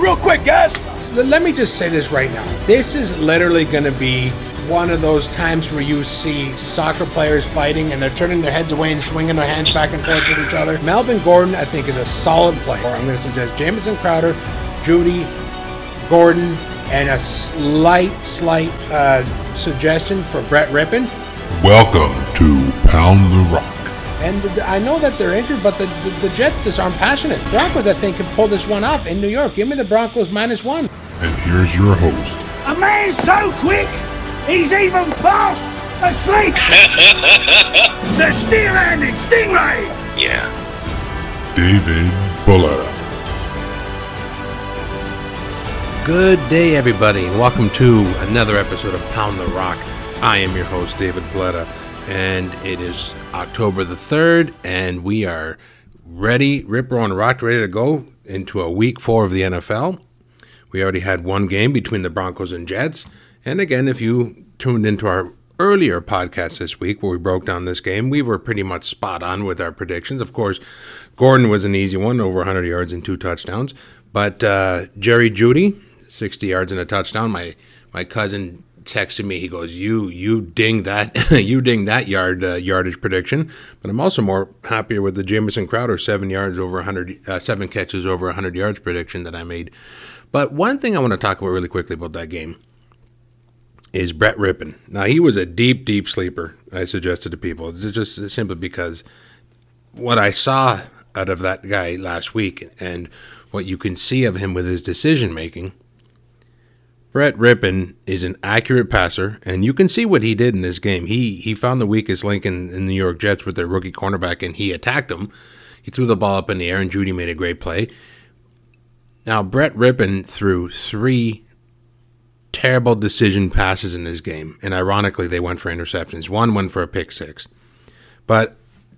real quick, guys. Let me just say this right now. This is literally going to be one of those times where you see soccer players fighting and they're turning their heads away and swinging their hands back and forth with each other. Melvin Gordon, I think, is a solid player. I'm going to suggest Jamison Crowder, Jeudy, Gordon, and a slight, slight uh, suggestion for Brett Rypien. Welcome to Pound the Rock. And th- I know that they're injured, but the, the, the Jets just aren't passionate. Broncos, I think, can pull this one off in New York. Give me the Broncos minus one. And here's your host, A man so quick, he's even fast asleep. the steel-handed stingray. Yeah. David Bulletta. Good day, everybody, and welcome to another episode of Pound the Rock. I am your host, David Plata, and it is October the 3rd, and we are ready, rip, roll, and rock, ready to go into a week four of the NFL. We already had one game between the Broncos and Jets, and again, if you tuned into our earlier podcast this week where we broke down this game, we were pretty much spot on with our predictions. Of course, Gordon was an easy one, over 100 yards and two touchdowns, but uh, Jerry Jeudy, 60 yards and a touchdown. My my cousin texted me. He goes, "You you ding that you ding that yard uh, yardage prediction." But I'm also more happier with the Jamison Crowder seven yards over 100, uh, seven catches over 100 yards prediction that I made. But one thing I want to talk about really quickly about that game is Brett Rypien. Now he was a deep deep sleeper. I suggested to people just simply because what I saw out of that guy last week and what you can see of him with his decision making Brett Rypien is an accurate passer, and you can see what he did in this game. He he found the weakest link in, the New York Jets with their rookie cornerback, and he attacked him. He threw the ball up in the air, and Jeudy made a great play. Now, Brett Rypien threw three terrible decision passes in this game, and ironically, they went for interceptions. One went for a pick six. But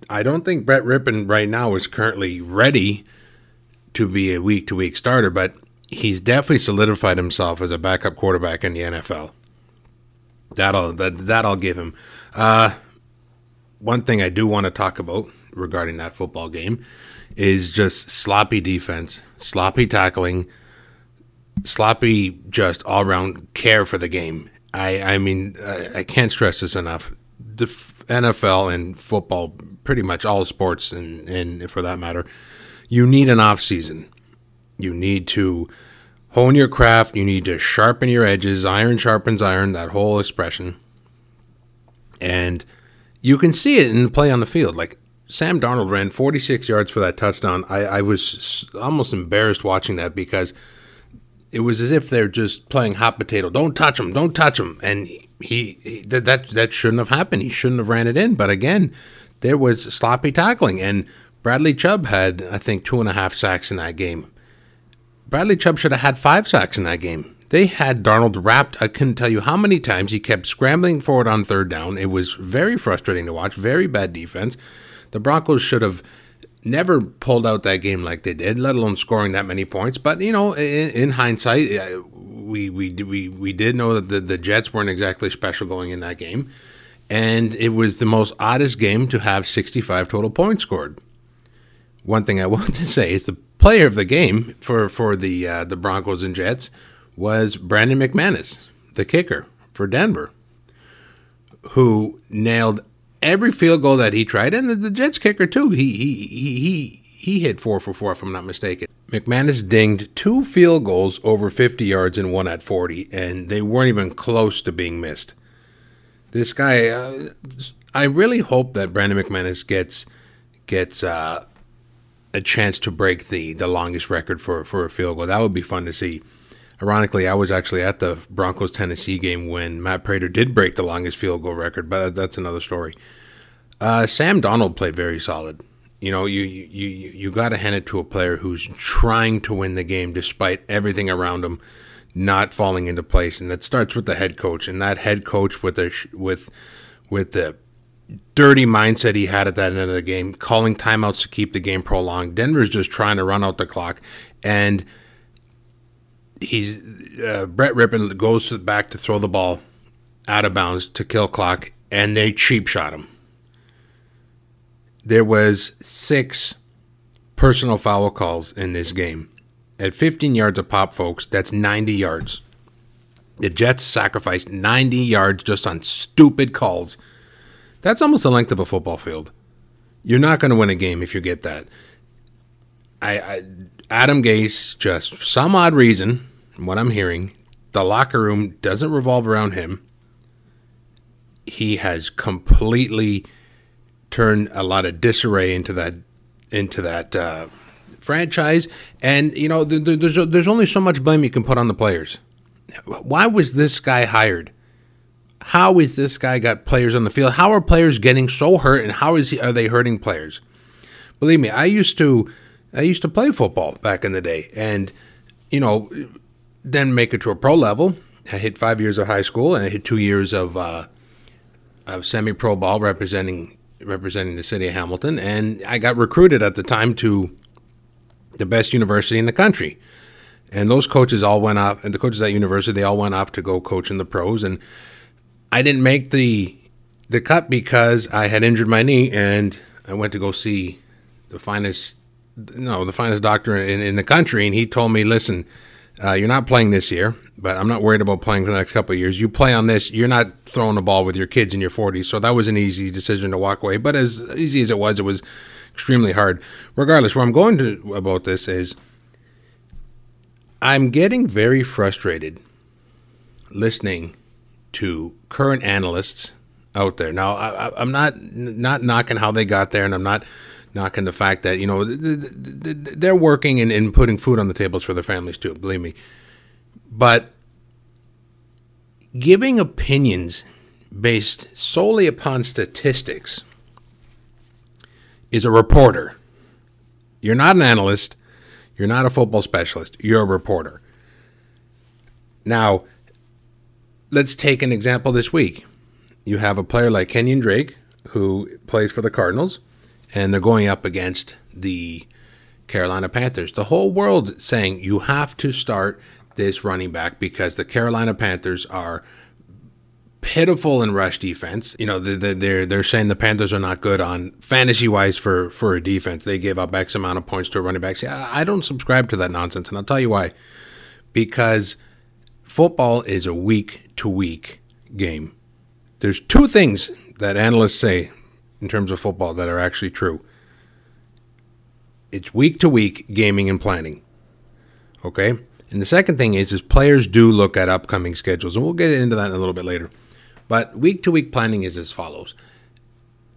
I don't think Brett Rypien right now is currently ready to be a week to week starter, but he's definitely solidified himself as a backup quarterback in the NFL. That'll that that I'll give him. Uh, one thing I do want to talk about regarding that football game is just sloppy defense, sloppy tackling, sloppy just all around care for the game. I I mean I, I can't stress this enough. The NFL and football, pretty much all sports, and and for that matter, you need an off season you need to hone your craft. You need to sharpen your edges. Iron sharpens iron, that whole expression. And you can see it in the play on the field. Like Sam Darnold ran 46 yards for that touchdown. I, I was almost embarrassed watching that because it was as if they're just playing hot potato. Don't touch him. Don't touch him. And he, he that, that that shouldn't have happened. He shouldn't have ran it in. But again, there was sloppy tackling. And Bradley Chubb had, I think, two and a half sacks in that game. Bradley Chubb should have had five sacks in that game. They had Darnold wrapped. I couldn't tell you how many times he kept scrambling forward on third down. It was very frustrating to watch. Very bad defense. The Broncos should have never pulled out that game like they did, let alone scoring that many points. But you know, in, in hindsight, we we we we did know that the, the Jets weren't exactly special going in that game, and it was the most oddest game to have 65 total points scored. One thing I want to say is the player of the game for for the uh, the Broncos and Jets was Brandon McManus, the kicker for Denver, who nailed every field goal that he tried, and the, the Jets kicker too. He he he he he hit four for four, if I'm not mistaken. McManus dinged two field goals over 50 yards and one at 40, and they weren't even close to being missed. This guy, uh, I really hope that Brandon McManus gets gets. Uh, a chance to break the the longest record for for a field goal. That would be fun to see. Ironically, I was actually at the Broncos Tennessee game when Matt Prater did break the longest field goal record, but that's another story. Uh, Sam Darnold played very solid. You know, you you you, you got to hand it to a player who's trying to win the game despite everything around him not falling into place, and that starts with the head coach. And that head coach with the with with the dirty mindset he had at that end of the game, calling timeouts to keep the game prolonged. Denver's just trying to run out the clock, and he's uh, Brett Rypien goes back to throw the ball out of bounds to kill clock, and they cheap shot him. There was six personal foul calls in this game, At 15 yards a pop, folks, that's 90 yards. The Jets sacrificed 90 yards just on stupid calls. That's almost the length of a football field. You're not going to win a game if you get that. I, I Adam Gase, just for some odd reason, what I'm hearing, the locker room doesn't revolve around him. He has completely turned a lot of disarray into that into that uh, franchise, and you know, th- th- there's there's only so much blame you can put on the players. Why was this guy hired? How is this guy got players on the field? How are players getting so hurt, and how is he, are they hurting players? Believe me, I used to I used to play football back in the day, and you know, then make it to a pro level. I hit five years of high school, and I hit two years of uh, of semi pro ball representing representing the city of Hamilton, and I got recruited at the time to the best university in the country. And those coaches all went off, and the coaches at university they all went off to go coach in the pros, and I didn't make the the cut because I had injured my knee, and I went to go see the finest no, the finest doctor in, in the country, and he told me, listen, uh, you're not playing this year, but I'm not worried about playing for the next couple of years. You play on this, you're not throwing the ball with your kids in your 40s. So that was an easy decision to walk away. But as easy as it was, it was extremely hard. Regardless, where I'm going to about this is I'm getting very frustrated listening to current analysts out there. Now, I, am not not knocking how they got there, and I'm not knocking the fact that you know they're working and, and putting food on the tables for their families too. Believe me, but giving opinions based solely upon statistics is a reporter. You're not an analyst. You're not a football specialist. You're a reporter. Now, let's take an example this week. You have a player like Kenyon Drake who plays for the Cardinals and they're going up against the Carolina Panthers. The whole world saying you have to start this running back because the Carolina Panthers are pitiful in rush defense. You know, they're they're, they're saying the Panthers are not good on fantasy wise for for a defense. They give up X amount of points to a running back. See, I don't subscribe to that nonsense, and I'll tell you why. Because football is a to week game. There's two things that analysts say in terms of football that are actually true. It's week to week gaming and planning. Okay? And the second thing is is players do look at upcoming schedules, and we'll get into that in a little bit later. But week to week planning is as follows.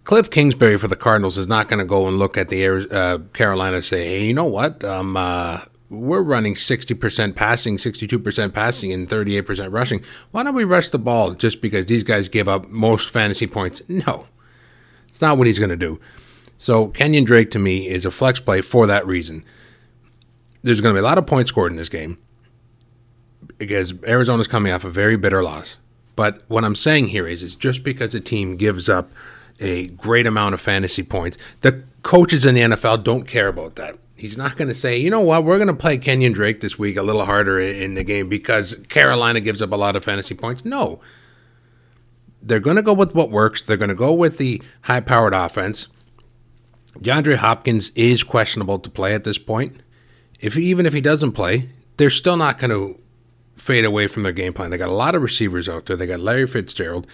Cliff Kingsbury for the Cardinals is not going to go and look at the uh, Carolina say, "Hey, you know what? Um, uh, we're running 60% passing, 62% passing, and 38% rushing. Why don't we rush the ball just because these guys give up most fantasy points?" No, it's not what he's going to do. So Kenyon Drake to me is a flex play for that reason. There's going to be a lot of points scored in this game because Arizona's coming off a very bitter loss. But what I'm saying here is, is just because a team gives up a great amount of fantasy points, the coaches in the NFL don't care about that. He's not going to say, you know what, we're going to play Kenyon Drake this week a little harder in the game because Carolina gives up a lot of fantasy points. No, they're going to go with what works. They're going to go with the high powered offense. DeAndre Hopkins is questionable to play at this point. If even if he doesn't play, they're still not going to fade away from their game plan. They got a lot of receivers out there. They got Larry Fitzgerald.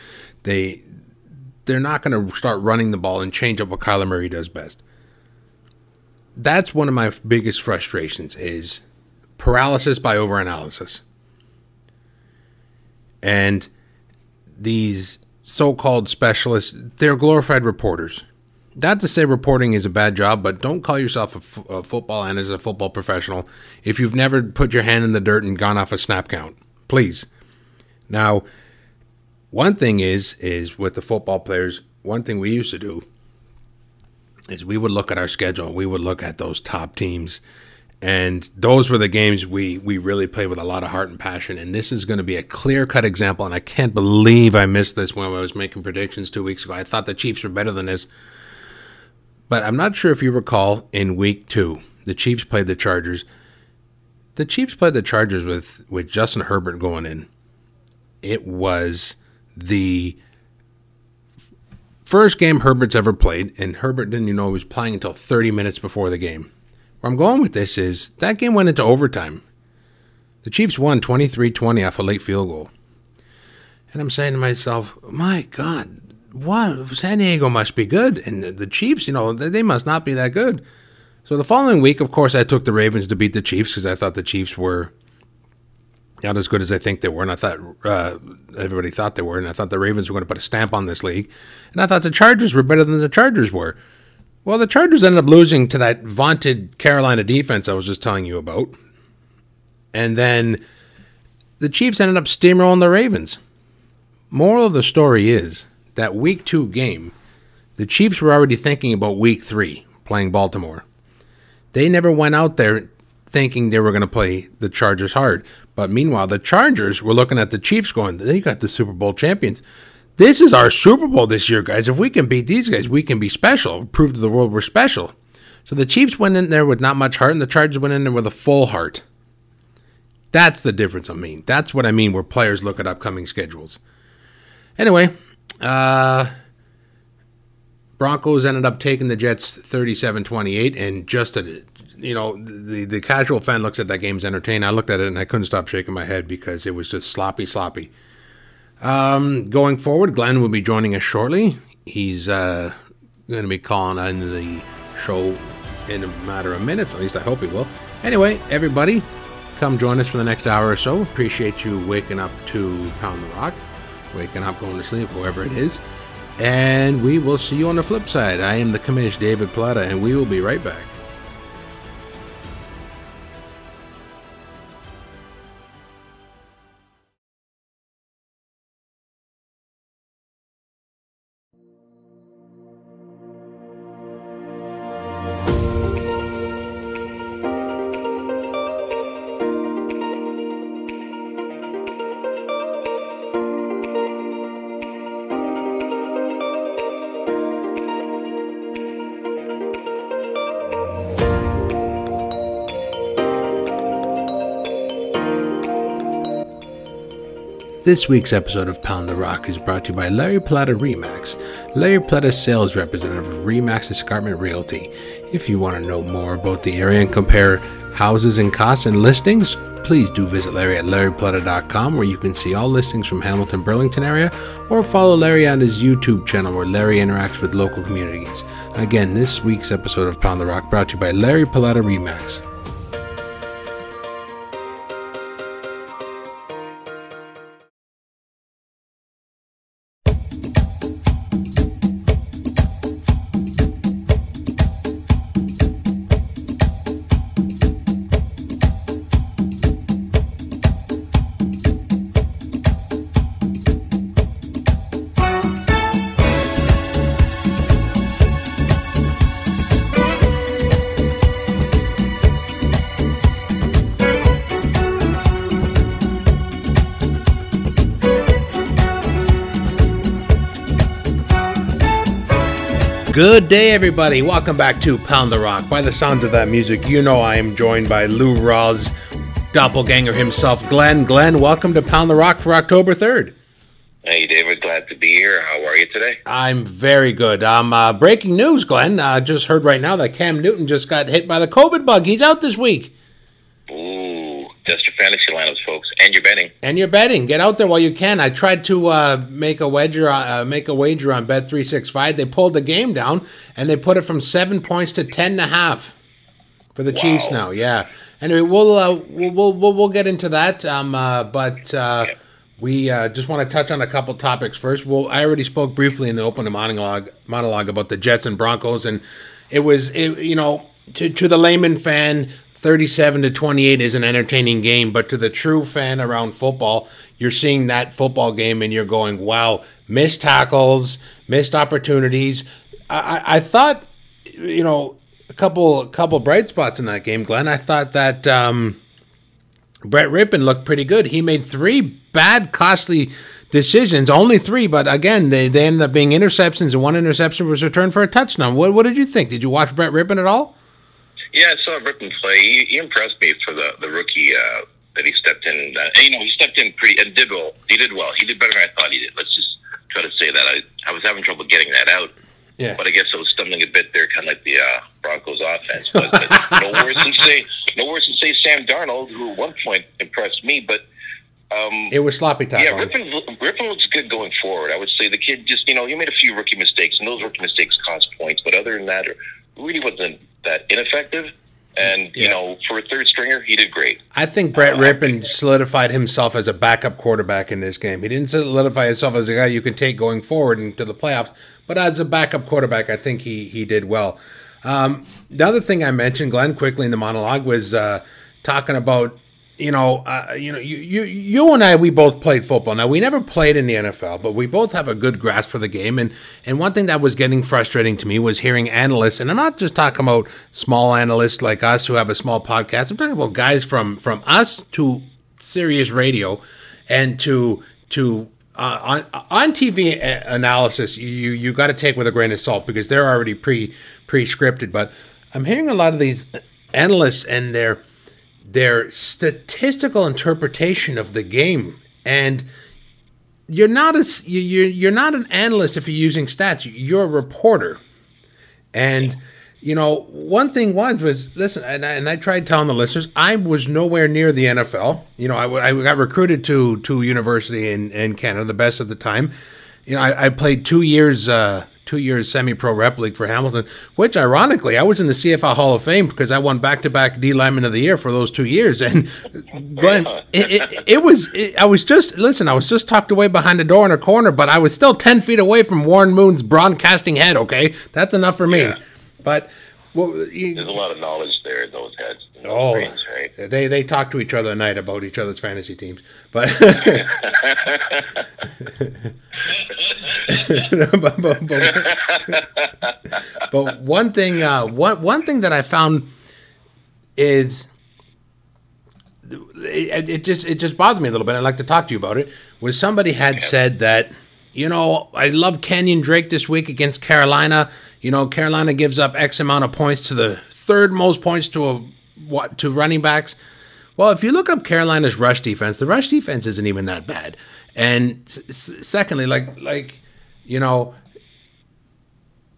They they're not going to start running the ball and change up what Kyler Murray does best. That's one of my biggest frustrations is paralysis by overanalysis. And these so-called specialists, they're glorified reporters. Not to say reporting is a bad job, but don't call yourself a, f- a football analyst, a football professional, if you've never put your hand in the dirt and gone off a snap count. Please. Now, one thing is is with the football players, one thing we used to do is we would look at our schedule. We would look at those top teams and those were the games we we really played with a lot of heart and passion. And this is going to be a clear cut example. And I can't believe I missed this when I was making predictions two weeks ago. I thought the Chiefs were better than this, but I'm not sure if you recall in week two the Chiefs played the Chargers. The Chiefs played the Chargers with with Justin Herbert going in. It was the first game Herbert's ever played, and Herbert didn't even know he was playing until 30 minutes before the game where I'm going with this is that game went into overtime. The Chiefs won 23 20 off a late field goal. And I'm saying to myself, my God, what? San Diego must be good. And the, Chiefs, you know, they must not be that good. So the following week, of course, I took the Ravens to beat the Chiefs because I thought the Chiefs were not as good as I think they were, and I thought uh, everybody thought they were, and I thought the Ravens were going to put a stamp on this league, and I thought the Chargers were better than the Chargers were. Well, the Chargers ended up losing to that vaunted Carolina defense I was just telling you about, and then the Chiefs ended up steamrolling the Ravens. Moral of the story is that Week Two game, the Chiefs were already thinking about Week Three playing Baltimore. They never went out there thinking they were going to play the Chargers hard. But meanwhile, the Chargers were looking at the Chiefs going, they got the Super Bowl champions. This is our Super Bowl this year, guys. If we can beat these guys, we can be special. Prove to the world we're special. So the Chiefs went in there with not much heart, and the Chargers went in there with a full heart. That's the difference I mean. That's what I mean where players look at upcoming schedules. Anyway, uh, Broncos ended up taking the Jets 37 28, and just a you know, the the casual fan looks at that game as entertaining. I looked at it and I couldn't stop shaking my head because it was just sloppy, sloppy. Um, going forward, Glenn will be joining us shortly. He's uh, going to be calling on the show in a matter of minutes. At least I hope he will. Anyway, everybody, come join us for the next hour or so. Appreciate you waking up to Pound the Rock, waking up, going to sleep, whoever it is. And we will see you on the flip side. I am the commish, David Plata, and we will be right back. This week's episode of Pound the Rock is brought to you by Larry Plata Remax. Larry Plata sales representative of Remax Escarpment Realty. If you want to know more about the area and compare houses and costs and listings, please do visit Larry at larryplata.com where you can see all listings from Hamilton Burlington area or follow Larry on his YouTube channel where Larry interacts with local communities. Again, this week's episode of Pound the Rock brought to you by Larry Plata Remax. Day, everybody. Welcome back to Pound the Rock. By the sound of that music, you know I am joined by Lou Rawls, doppelganger himself, Glenn. Glenn, welcome to Pound the Rock for October 3rd. Hey, David. Glad to be here. How are you today? I'm very good. Um, uh, breaking news, Glenn. I uh, just heard right now that Cam Newton just got hit by the COVID bug. He's out this week. Ooh, just your fantasy lineups, folks, and your betting. And your betting. Get out there while you can. I tried to uh, make a wager, uh, make a wager on Bet three six five. They pulled the game down and they put it from seven points to ten and a half for the wow. Chiefs now. Yeah. Anyway, we'll, uh, we'll we'll we'll get into that. Um, uh, but uh, we uh, just want to touch on a couple topics first. Well, I already spoke briefly in the opening monologue monologue about the Jets and Broncos, and it was it, you know to to the layman fan 37 to 28 is an entertaining game, but to the true fan around football, you're seeing that football game and you're going, wow, missed tackles, missed opportunities. I, I thought, you know, a couple couple bright spots in that game, Glenn. I thought that um, Brett Rypien looked pretty good. He made three bad, costly decisions, only three, but again, they, they ended up being interceptions, and one interception was returned for a touchdown. What, what did you think? Did you watch Brett Rypien at all? Yeah, I saw Rypien play. He, he impressed me for the the rookie uh, that he stepped in. Uh, you know, he stepped in pretty and did well. He did well. He did better than I thought he did. Let's just try to say that. I I was having trouble getting that out. Yeah. But I guess I was stumbling a bit there, kind of like the uh, Broncos offense. But, but no worse than say no worse than say Sam Darnold, who at one point impressed me, but. Um, It was sloppy time. yeah. Griffin, Griffin looks good going forward. I would say the kid just, you know, he made a few rookie mistakes, and those rookie mistakes cost points. But other than that, really wasn't that ineffective. And, you know, for a third stringer, he did great. I think Brett Rypien solidified himself as a backup quarterback in this game. He didn't solidify himself as a guy you can take going forward into the playoffs, but as a backup quarterback, I think he he did well. Um, the other thing I mentioned, Glenn, quickly in the monologue was uh, talking about you know uh, you know you, you you and I we both played football. Now we never played in the NFL, but we both have a good grasp for the game. And and one thing that was getting frustrating to me was hearing analysts, and I'm not just talking about small analysts like us who have a small podcast. I'm talking about guys from from us to Sirius Radio and to to uh, on on TV analysis, you you got to take with a grain of salt because they're already pre pre scripted. But I'm hearing a lot of these analysts and their their statistical interpretation of the game, and you're not a you're you're not an analyst if you're using stats. You're a reporter, and you know one thing was was listen, and I, and I tried telling the listeners I was nowhere near the NFL. You know, i, I got recruited to to university in in Canada, the best at the time. You know, I, I played two years. Uh, Two years semi-pro rep league for Hamilton, which ironically I was in the CFL Hall of Fame because I won back-to-back D lineman of the year for those two years. And Glenn, it, it, it was it, I was just listen, I was just tucked away behind a door in a corner, but I was still ten feet away from Warren Moon's broadcasting head. Okay, that's enough for me. Yeah. But well, you- There's a lot of knowledge there in those heads. Oh, right? they they talk to each other at night about each other's fantasy teams, but but, but, but, but one thing uh, one one thing that I found is it, it just it just bothered me a little bit. I'd like to talk to you about it. Was somebody had said that you know I love Kenyon Drake this week against Carolina. You know Carolina gives up X amount of points to the third most points to a what to running backs. Well, if you look up Carolina's rush defense, the rush defense isn't even that bad. And secondly, like like you know,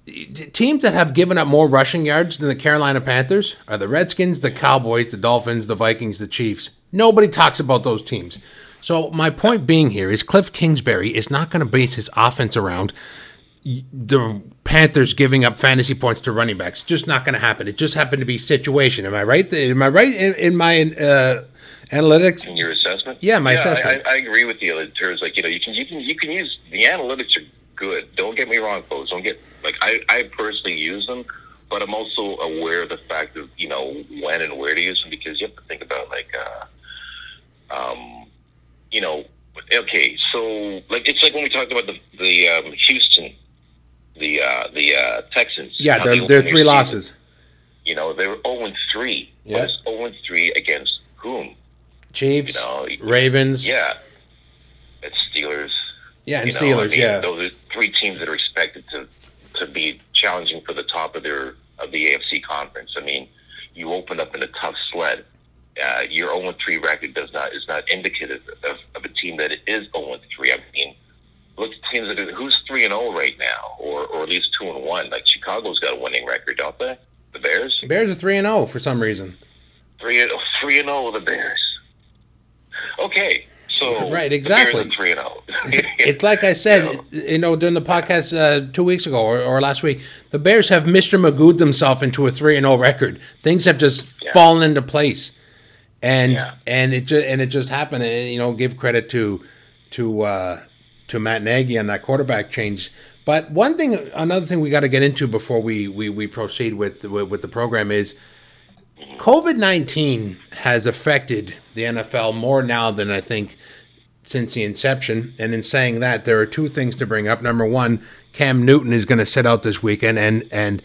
teams that have given up more rushing yards than the Carolina Panthers are the Redskins, the Cowboys, the Dolphins, the Vikings, the Chiefs. Nobody talks about those teams. So my point being here is Cliff Kingsbury is not going to base his offense around the Panthers giving up fantasy points to running backs. Just not going to happen. It just happened to be situation. Am I right? Am I right in, in my uh, analytics? In your assessment? Yeah, my yeah, assessment. I, I agree with you in terms like you know you can you can you can use the analytics are good. Don't get me wrong, folks. Don't get like I I personally use them, but I'm also aware of the fact of you know when and where to use them because you have to think about like uh, um you know okay so like it's like when we talked about the the um, Houston the uh, the uh, Texans Yeah, they're, they they're three losses. season. You know they were zero and three. Yeah. But it's zero and three against whom? Chiefs, You know, Ravens. Yeah, it's Steelers. Yeah, and you know, Steelers, I mean, yeah. those are three teams that are expected to to be challenging for the top of their of the AFC conference. I mean, you open up in a tough sled. Uh, your 0 3 record does not is not indicative of, of a team that is 0 3. I mean, look at teams that are who's three and 0 right now, or or at least two and one. Like Chicago's got a winning record, don't they? The Bears Bears are three and zero for some reason. three and three and 0 the Bears. Okay, so Right, exactly. Three and oh. 0. It's like I said, you know, during the podcast uh, two weeks ago or, or last week, the Bears have Mr. Magooed themselves into a three and zero record. Things have just Yeah. fallen into place, and Yeah. and it just and it just happened. And you know, give credit to to uh, to Matt Nagy on that quarterback change. But one thing, another thing we got to get into before we we, we proceed with, with with the program is COVID nineteen has affected the NFL more now than I think since the inception. And in saying that, there are two things to bring up. Number one, Cam Newton is going to sit out this weekend, and and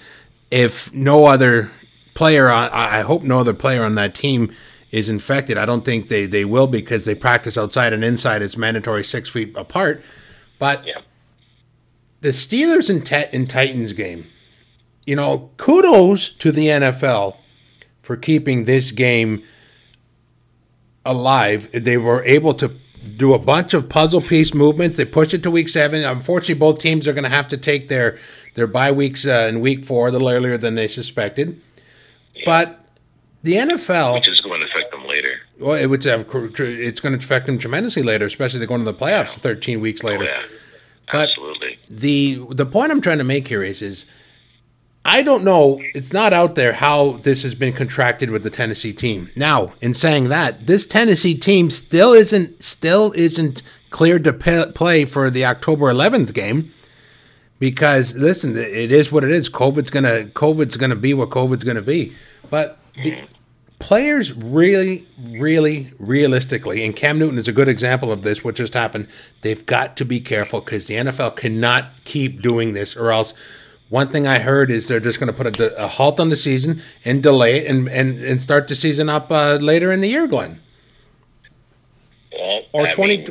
if no other player, I hope no other player on that team is infected. I don't think they they will because they practice outside and inside. It's mandatory six feet apart. But yeah. the Steelers and, and Titans game, you know, kudos to the NFL for keeping this game alive. They were able to do a bunch of puzzle piece movements. They push it to week seven. Unfortunately, both teams are going to have to take their their bye weeks uh, in week four a little earlier than they suspected. But the NFL, which is going to affect them later. Well, it would have, it's going to affect them tremendously later, especially they're going to the playoffs 13 weeks later. Oh, yeah. But Absolutely. the the point I'm trying to make here is is I don't know. It's not out there how this has been contracted with the Tennessee team. Now, in saying that, this Tennessee team still isn't still isn't cleared to pe- play for the October 11th game because listen, it is what it is. COVID's gonna COVID's gonna be what COVID's gonna be. But the mm-hmm. Players really, really, realistically, and Cam Newton is a good example of this. What just happened? They've got to be careful because the NFL cannot keep doing this, or else one thing I heard is they're just going to put a, a, halt on the season and delay it and, and, and start the season up uh, later in the year, Glenn. Well, or I twenty mean.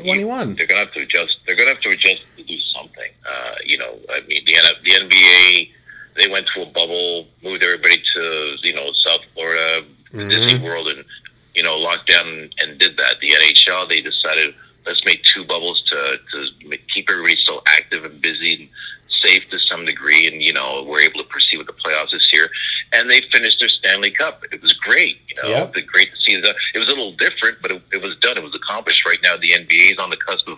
They're going to have to adjust. They're going to have to adjust to do something. Uh, you know, I mean, the the NBA they went to a bubble, moved everybody to you know South Florida, mm-hmm. Disney World, and you know locked down and did that. The NHL they decided let's make two bubbles to to keep everybody so active and busy. And, safe to some degree, and you know we're able to proceed with the playoffs this year. And they finished their Stanley Cup. It was great. You know, yep. great to see that. It was a little different, but it, it was done. It was accomplished. Right now, the NBA is on the cusp of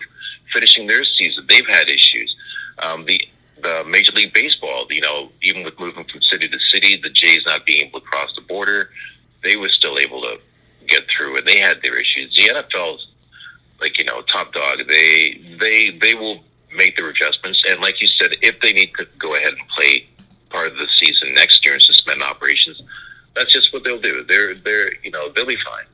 finishing their season. They've had issues. Um, the the Major League Baseball, you know, even with moving from city to city, the Jays not being able to cross the border, they were still able to get through, and they had their issues. The NFL's like you know top dog. They they they will make their adjustments. And like you said, if they need to go ahead and play part of the season next year and suspend operations, that's just what they'll do. They're they're you know they'll be fine.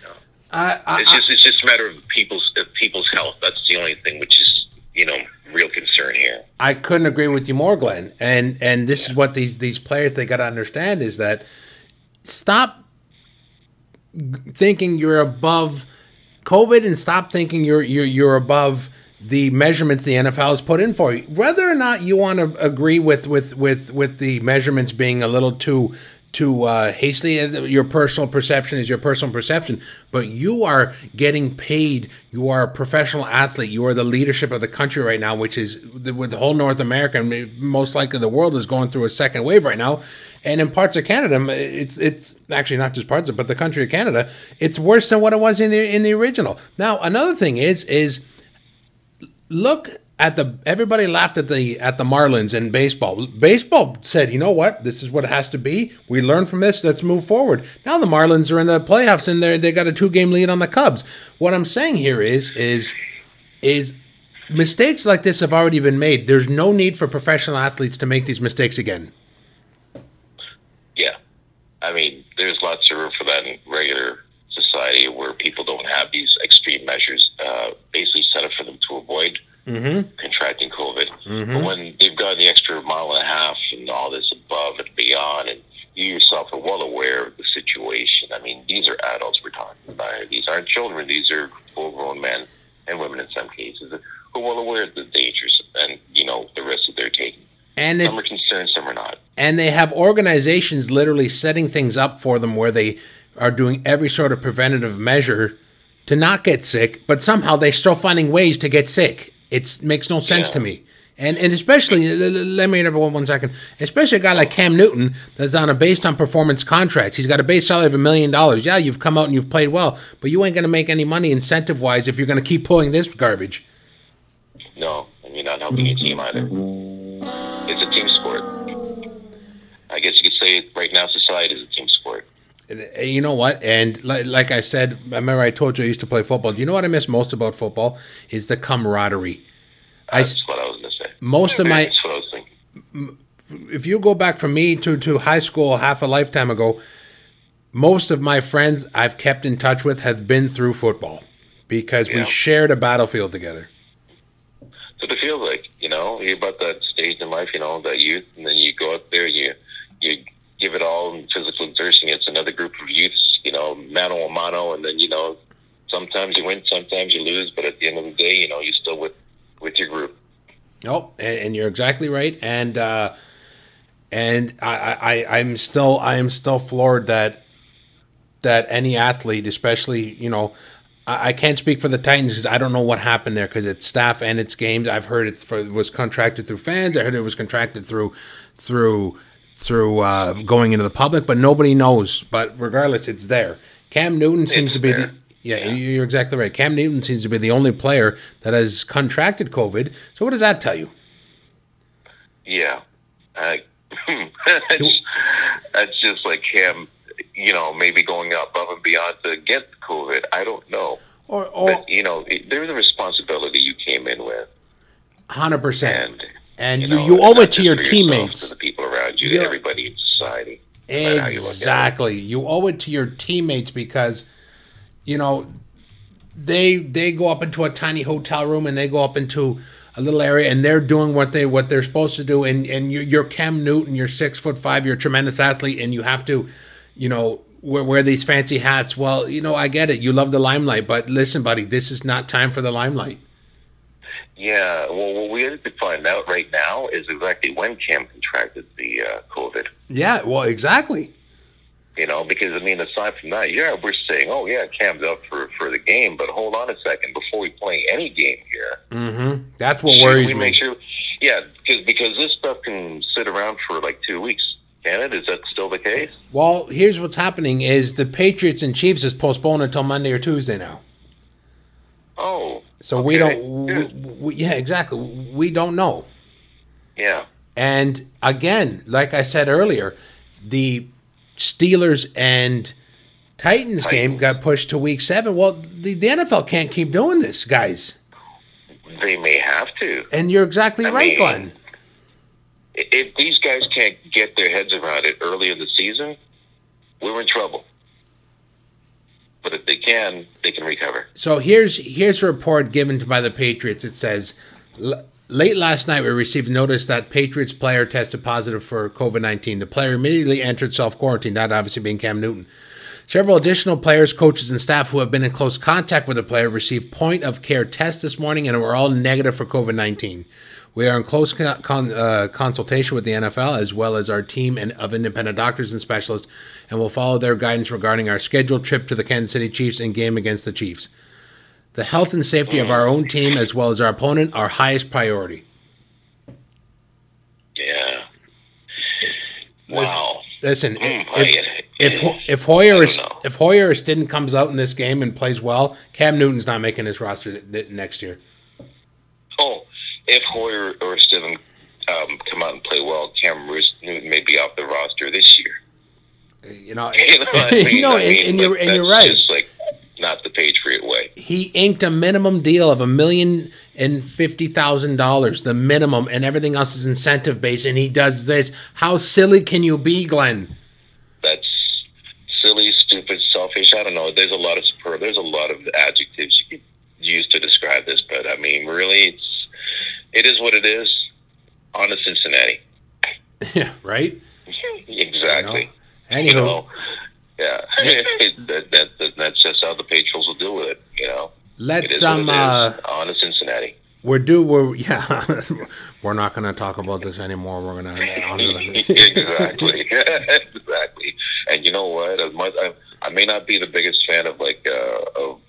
You know? I, I, it's just it's just a matter of people's of people's health. That's the only thing which is you know real concern here. I couldn't agree with you more, Glenn. And and this yeah. is what these these players they got to understand is that stop thinking you're above COVID and stop thinking you're you're you're above the measurements the NFL has put in for you. Whether or not you want to agree with with with with the measurements being a little too too uh, hastily, your personal perception is your personal perception. But you are getting paid. You are a professional athlete. You are the leadership of the country right now, which is with the whole North America and most likely the world is going through a second wave right now. And in parts of Canada, it's it's actually not just parts of, but the country of Canada, it's worse than what it was in the in the original. Now, another thing is is look at the everybody laughed at the at the Marlins in baseball. Baseball said, "You know what? This is what it has to be. We learn from this. Let's move forward." Now the Marlins are in the playoffs and they they got a two game lead on the Cubs. What I'm saying here is is is mistakes like this have already been made. There's no need for professional athletes to make these mistakes again. Yeah, I mean, there's lots of room for that in regular society where people don't have these extreme measures uh, basically set up for them to avoid mm-hmm. contracting COVID. Mm-hmm. But when they've gone the extra mile and a half and all this above and beyond, and you yourself are well aware of the situation. I mean, these are adults we're talking about. These aren't children. These are full-grown men and women in some cases who are well aware of the dangers and you know the risks that they're taking. And some are concerned, some are not. And they have organizations literally setting things up for them where they are doing every sort of preventative measure to not get sick, but somehow they're still finding ways to get sick. It makes no sense yeah. to me. And and especially let me interrupt one, one second. Especially a guy like Cam Newton that's on a based on performance contract. He's got a base salary of a million dollars. Yeah, you've come out and you've played well, but you ain't going to make any money incentive wise if you're going to keep pulling this garbage. No, and you're not helping your team either. It's a team sport. I guess you could say right now society is a team sport. Uh, you know what? And like, like I said, I remember I told you I used to play football. Do you know what I miss most about football? Is the camaraderie. That's I, what I was going to say. Most of my. That's what I was thinking. If you go back from me to, to high school half a lifetime ago, most of my friends I've kept in touch with have been through football because yeah. we shared a battlefield together. So it feels like, you know, you're about that stage in life, you know, that youth, and then you go out there, you you give it all in physical exertion. It's another group of youths, you know, mano a mano, and then you know, sometimes you win, sometimes you lose, but at the end of the day, you know, you're still with with your group. Nope, and, and you're exactly right, and uh, and I, I I'm still I am still floored that that any athlete, especially you know. I, I can't speak for the Titans because I don't know what happened there because it's staff and it's games. I've heard it's for, it was contracted through fans. I heard it was contracted through through through uh, going into the public, but nobody knows. But regardless, it's there. Cam Newton seems It's to be there. the yeah, you're exactly right. Cam Newton seems to be the only player that has contracted COVID. So what does that tell you? Yeah. I, that's, that's just like him, you know, maybe going above and beyond to get COVID. I don't know. Or or But, you know, there's a responsibility you came in with. hundred percent. And, And you, know, you owe it to your yourself, teammates. To the people around you, You're- to everybody in society. how you look at it. Exactly. You owe it to your teammates because, you know, they they go up into a tiny hotel room and they go up into a little area and they're doing what they what they're supposed to do and and you're, you're Cam Newton, you're six foot five, you're a tremendous athlete, and you have to, you know. Wear, wear these fancy hats. Well, you know, I get it. You love the limelight, but listen, buddy, this is not time for the limelight. Yeah, well, what we have to find out right now is exactly when Cam contracted the uh, COVID. Yeah, well, exactly. You know, because I mean, aside from that, yeah, we're saying, oh yeah, Cam's up for for the game, but hold on a second before we play any game here. That's what worries we me. make sure? Yeah, because because this stuff can sit around for like two weeks. Can it? Is that still the case? Well, here's what's happening: is the Patriots and Chiefs is postponed until Monday or Tuesday now. Oh, So we don't. We, we, yeah, exactly. We don't know. yeah, And again, like I said earlier, the Steelers and Titans game got pushed to week seven. Well, the, the NFL can't keep doing this, guys. they may have to. And you're exactly I right, mean- Glenn. If these guys can't get their heads around it early in the season, we're in trouble. But if they can, they can recover. So here's here's a report given to by the Patriots. It says, "L- late last night we received notice that Patriots player tested positive for COVID nineteen. The player immediately entered self quarantine. That obviously being Cam Newton. Several additional players, coaches, and staff who have been in close contact with the player received point of care tests this morning and were all negative for COVID 19. We are in close con- con- uh, consultation with the NFL as well as our team and of independent doctors and specialists, and will follow their guidance regarding our scheduled trip to the Kansas City Chiefs and game against the Chiefs. The health and safety of our own team as well as our opponent are highest priority. Yeah. Wow. Listen, Mm, if, if if Hoyer is if Hoyer or Stidham comes out in this game and plays well, Cam Newton's not making his roster next year. Oh, if Hoyer or Stidham um, come out and play well, Cam Roos- Newton may be off the roster this year. You know, You know, I mean? and, mean, and you're and you're right. Just like not the Patriot way. he inked a minimum deal of a million and fifty thousand dollars, the minimum, and everything else is incentive based. And he does this. How silly can you be, Glenn? That's silly, stupid, selfish. I don't know. There's a lot of super. There's a lot of adjectives you could use to describe this, but I mean, really, it's it is what it is. On to Cincinnati. yeah, right. Exactly. Anywho, You know, yeah. that, that, that, that's just how the Patriots will deal with it. You know. Let's um uh, on to Cincinnati. we're due. We're yeah, we're not going to talk about this anymore. We're going to honor them. exactly, exactly. And you know what? As much I, I may not be the biggest fan of like uh, of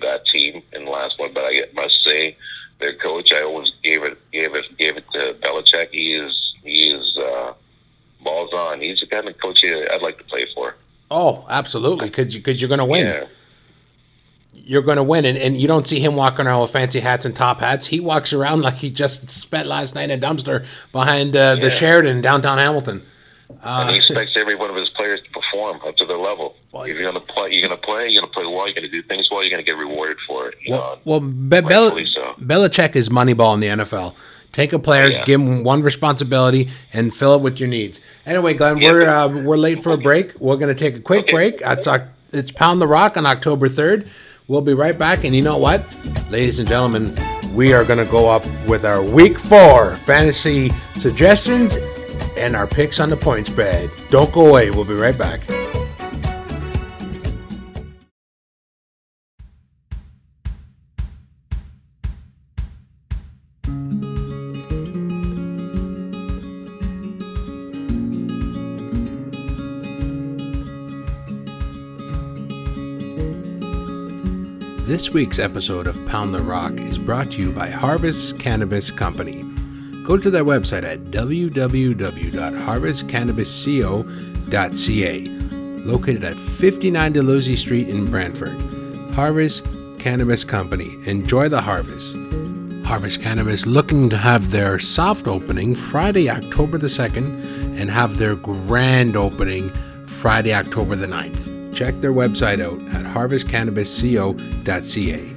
that team in the last one, but I must say their coach. I always gave it gave it gave it to Belichick. He is he is uh, balls on. He's the kind of coach I'd like to play for. Oh, absolutely, because because you're going to win. Yeah. You're going to win, and, and you don't see him walking around with fancy hats and top hats. He walks around like he just spent last night in a dumpster behind uh, the Yeah. Sheraton downtown Hamilton. And he expects every one of his players to perform up to their level. Well, if you're gonna play, you're gonna play. You're gonna play well. You're gonna do things well. You're gonna get rewarded for it. Well, know? well Be- Bel- so. Belichick is Moneyball in the NFL. Take a player, Yeah. give him one responsibility, and fill it with your needs. Anyway, Glenn, Yeah, we're uh, we're late for a break. We're going to take a quick Okay. break. It's, it's Pound the Rock on October third. We'll be right back. And you know what, ladies and gentlemen, we are going to go up with our Week Four fantasy suggestions and our picks on the point spread. Don't go away. We'll be right back. This week's episode of Pound the Rock is brought to you by Harvest Cannabis Company. Go to their website at www.harvestcannabisco.ca, located at 59 Deluzzi Street in Brantford. Harvest Cannabis Company. Enjoy the harvest. Harvest Cannabis looking to have their soft opening Friday, October the 2nd, and have their grand opening Friday, October the 9th. Check their website out at harvestcannabisco.ca.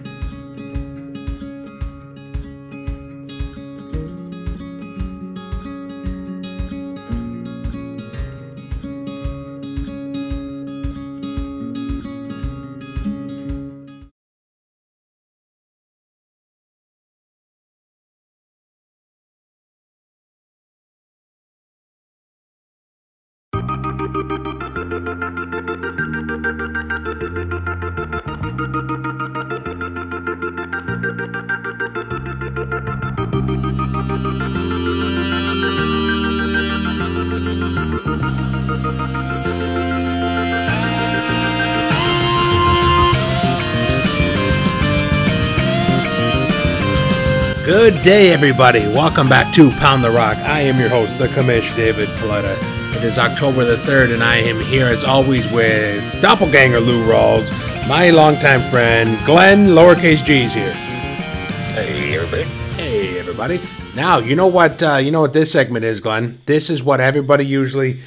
Good day, everybody. Welcome back to Pound the Rock. I am your host, the commish, David Plata. It is October the 3rd, and I am here as always with Doppelganger Lou Rawls, my longtime friend, Glenn, lowercase g's here. Hey, everybody. Hey, everybody. Now, you know what? Uh, you know what this segment is, Glenn. This is what everybody usually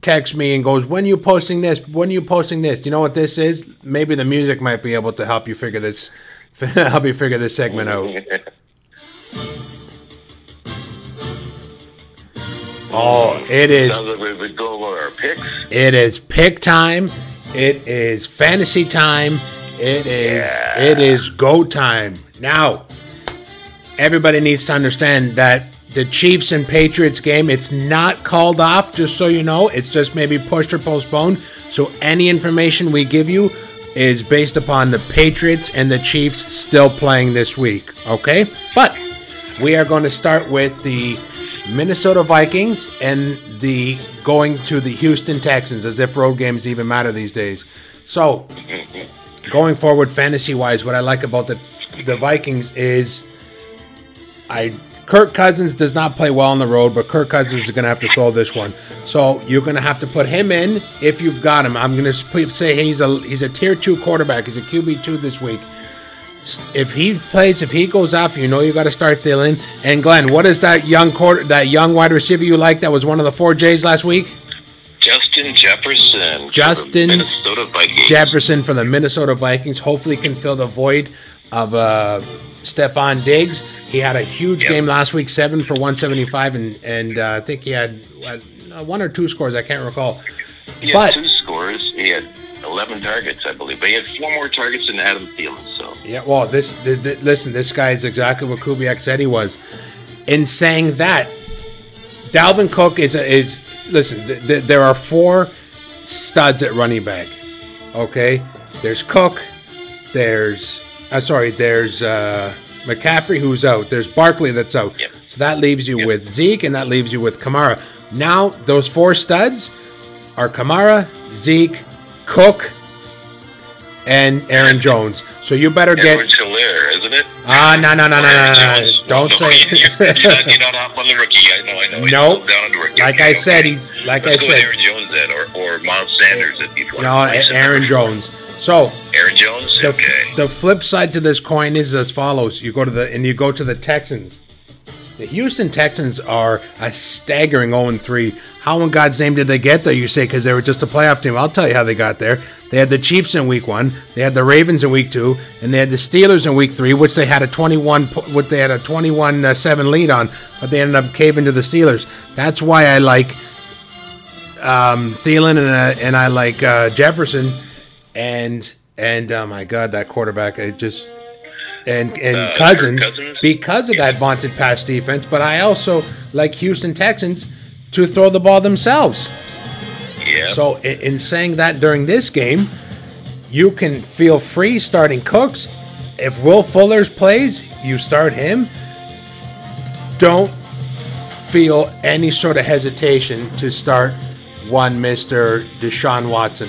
texts me and goes, "When are you posting this? When are you posting this?" You know what this is? Maybe the music might be able to help you figure this, help you figure this segment out. Oh, it is. Sounds like we go over our picks. It is pick time. It is fantasy time. It is. Yeah. It is go time. Now, everybody needs to understand that the Chiefs and Patriots game. It's not called off. Just so you know, it's just maybe pushed or postponed. So any information we give you is based upon the Patriots and the Chiefs still playing this week. Okay, but we are going to start with the Minnesota Vikings and the going to the Houston Texans, as if road games even matter these days. So, going forward, fantasy wise, what I like about the the Vikings is I Kirk Cousins does not play well on the road, but Kirk Cousins is going to have to throw this one. So you're going to have to put him in if you've got him. I'm going to say he's a he's a tier two quarterback. He's a QB two this week. If he plays, if he goes off, you know you got to start Thielen. And Glenn, what is that young quarter, that young wide receiver you like? That was one of the four J's last week. Justin Jefferson. Justin Minnesota Vikings. Jefferson from the Minnesota Vikings hopefully can fill the void of uh, Stefon Diggs. He had a huge Yep. game last week, seven for 175, and and uh, I think he had uh, one or two scores. I can't recall. He had but two scores. He had 11 targets, I believe. But he had four more targets than Adam Thielen. So yeah, well, this th- th- listen, this guy is exactly what Kubiak said he was. In saying that, Dalvin Cook is a, is listen. Th- th- there are four studs at running back. Okay, there's Cook. There's uh, sorry. There's uh, McCaffrey who's out. There's Barkley that's out. Yep. So that leaves you Yep. with Zeke and that leaves you with Kamara. Now those four studs are Kamara, Zeke, Cook, and Aaron Jones. So you better get Edward Helaire, isn't it? Ah, no, no, no, no, no, no, no. Don't no, say- You're, you're, not, you're not on the rookie. I know, I know. Nope. down on the rookie. Like Okay, I said, okay. he's like Let's I go said. Aaron Jones then, or, or Miles Sanders if you want. No, to place him. Aaron Jones. So Aaron Jones. the okay. the flip side to this coin is as follows: you go to the and you go to the Texans. The Houston Texans are a staggering 0 3. How in God's name did they get there? You say because they were just a playoff team. I'll tell you how they got there. They had the Chiefs in week one, they had the Ravens in week two, and they had the Steelers in week three, which they had a 21, po- what they had a 21 uh, 7 lead on, but they ended up caving to the Steelers. That's why I like um, Thielen and, uh, and I like uh, Jefferson, and and oh my God, that quarterback! I just and and Uh, Cousins, Cousins? because of that vaunted pass defense. But I also like Houston Texans to throw the ball themselves. yeah. So in, in saying that during this game, you can feel free starting Cooks. If Will Fuller's plays, you start him. Don't feel any sort of hesitation to start one Mr. Deshaun Watson.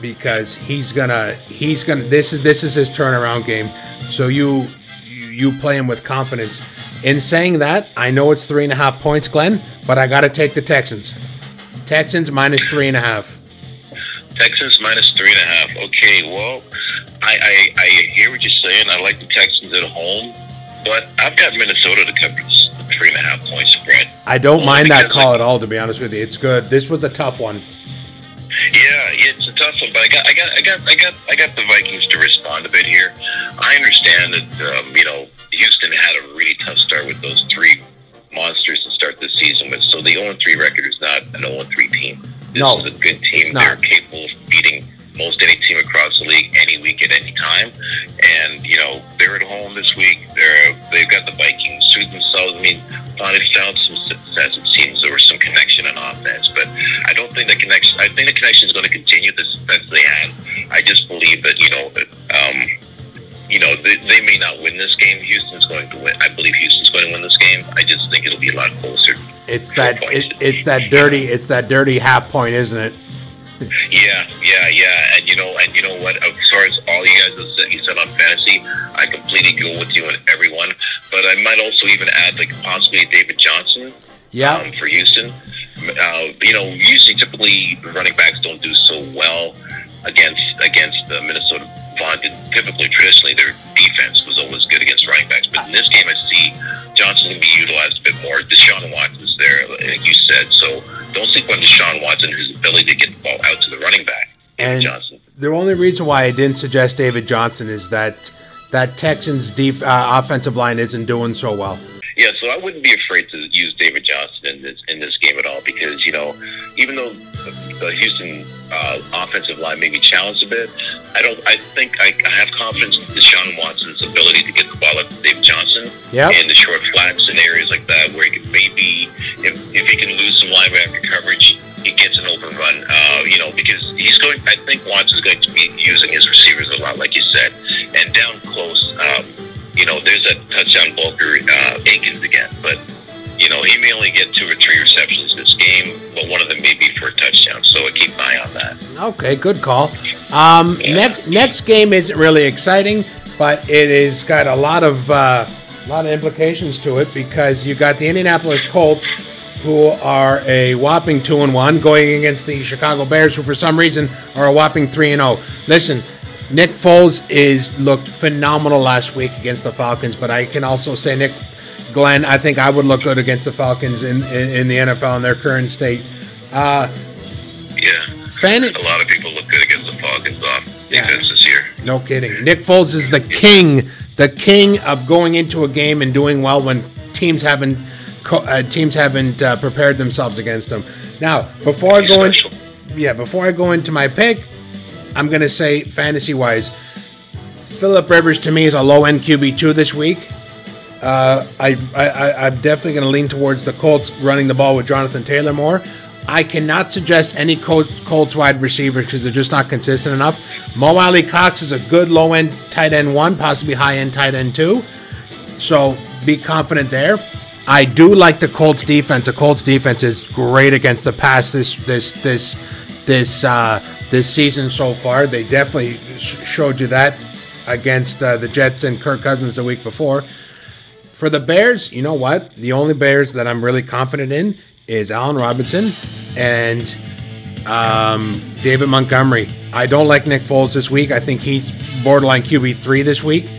because he's gonna he's gonna this is this is his turnaround game. So you you play him with confidence. In saying that, I know it's three and a half points, Glenn, but I got to take the Texans. Texans minus three and a half. Texans minus three and a half. Okay, well, I, I, I hear what you're saying. I like the Texans at home, but I've got Minnesota to cover this three and a half point spread. I don't Only mind that call like, at all, to be honest with you. It's good. This was a tough one. Yeah, it's a tough one, but I got, I got, I got, I got, I got the Vikings to respond a bit here. I understand that um, you know Houston had a really tough start with those three monsters to start the season with, so the 0-3 record is not an 0-3 team. This No, is a good team. They're capable of beating most any team across the league any week at any time. And you know they're at home this week. They're they've got the Vikings suit themselves. I mean, finally found some success. It seems there was some connection on offense, but I don't think the connection. I think the connection is going to continue the success they had. I just believe that you know. Um, you know, they, they may not win this game. Houston's going to win. I believe Houston's going to win this game. I just think it'll be a lot closer. It's that it, it's that dirty it's that dirty half point, isn't it? Yeah, yeah, yeah. And you know, and you know what? As far as all you guys have said, you said on fantasy, I completely go with you on everyone. But I might also even add, like, possibly David Johnson. Yeah. Um, for Houston, uh, you know, usually typically running backs don't do so well against against the Minnesota Vikings. Typically, traditionally, their defense was always good against running backs. But in this game, I see Johnson can be utilized a bit more. Deshaun Watson's there, like you said. So don't sleep on Deshaun Watson, whose ability to get the ball out to the running back. And Johnson. the only reason why I didn't suggest David Johnson is that that Texans def- uh, offensive line isn't doing so well. Yeah, so I wouldn't be afraid to use David Johnson in this in this game at all because you know, even though the, Houston uh, offensive line may be challenged a bit, I don't. I think I, I have confidence in Deshaun Watson's ability to get the ball up to David Johnson Yep. in the short flats and areas like that where he could maybe, if, if he can lose some linebacker coverage, he gets an open run. Uh, you know, because he's going. I think Watson's going to be using his receivers a lot, like you said, and down close. Um, you know, there's that touchdown bulker uh, Akins again, but you know he may only get two or three receptions this game, but one of them may be for a touchdown. So I keep an eye on that. Okay, good call. Um, next next game isn't really exciting, but it has got a lot of uh, lot of implications to it because you got the Indianapolis Colts, who are a whopping two and one, going against the Chicago Bears, who for some reason are a whopping three and zero. Listen. Nick Foles is looked phenomenal last week against the Falcons, but I can also say Nick Glenn, I think I would look good against the Falcons in, in, in the NFL in their current state. Yeah, Fan- a lot of people look good against the Falcons on defense this year. No kidding. Nick Foles is the king, the king of going into a game and doing well when teams haven't uh, teams haven't uh, prepared themselves against him. Now, before I He's go in, yeah, before I go into my pick, I'm gonna say fantasy wise, Philip Rivers to me is a low end QB two this week. Uh, I, I, I'm definitely gonna lean towards the Colts running the ball with Jonathan Taylor more. I cannot suggest any Colts, Colts wide receivers because they're just not consistent enough. Mo Alie-Cox is a good low end tight end one, possibly high end tight end two. So be confident there. I do like the Colts defense. The Colts defense is great against the pass this this this this uh, this season so far. They definitely sh- showed you that against uh, the Jets and Kirk Cousins the week before. For the Bears, you know what? The only Bears that I'm really confident in is Allen Robinson and um, David Montgomery. I don't like Nick Foles this week. I think he's borderline QB three this week.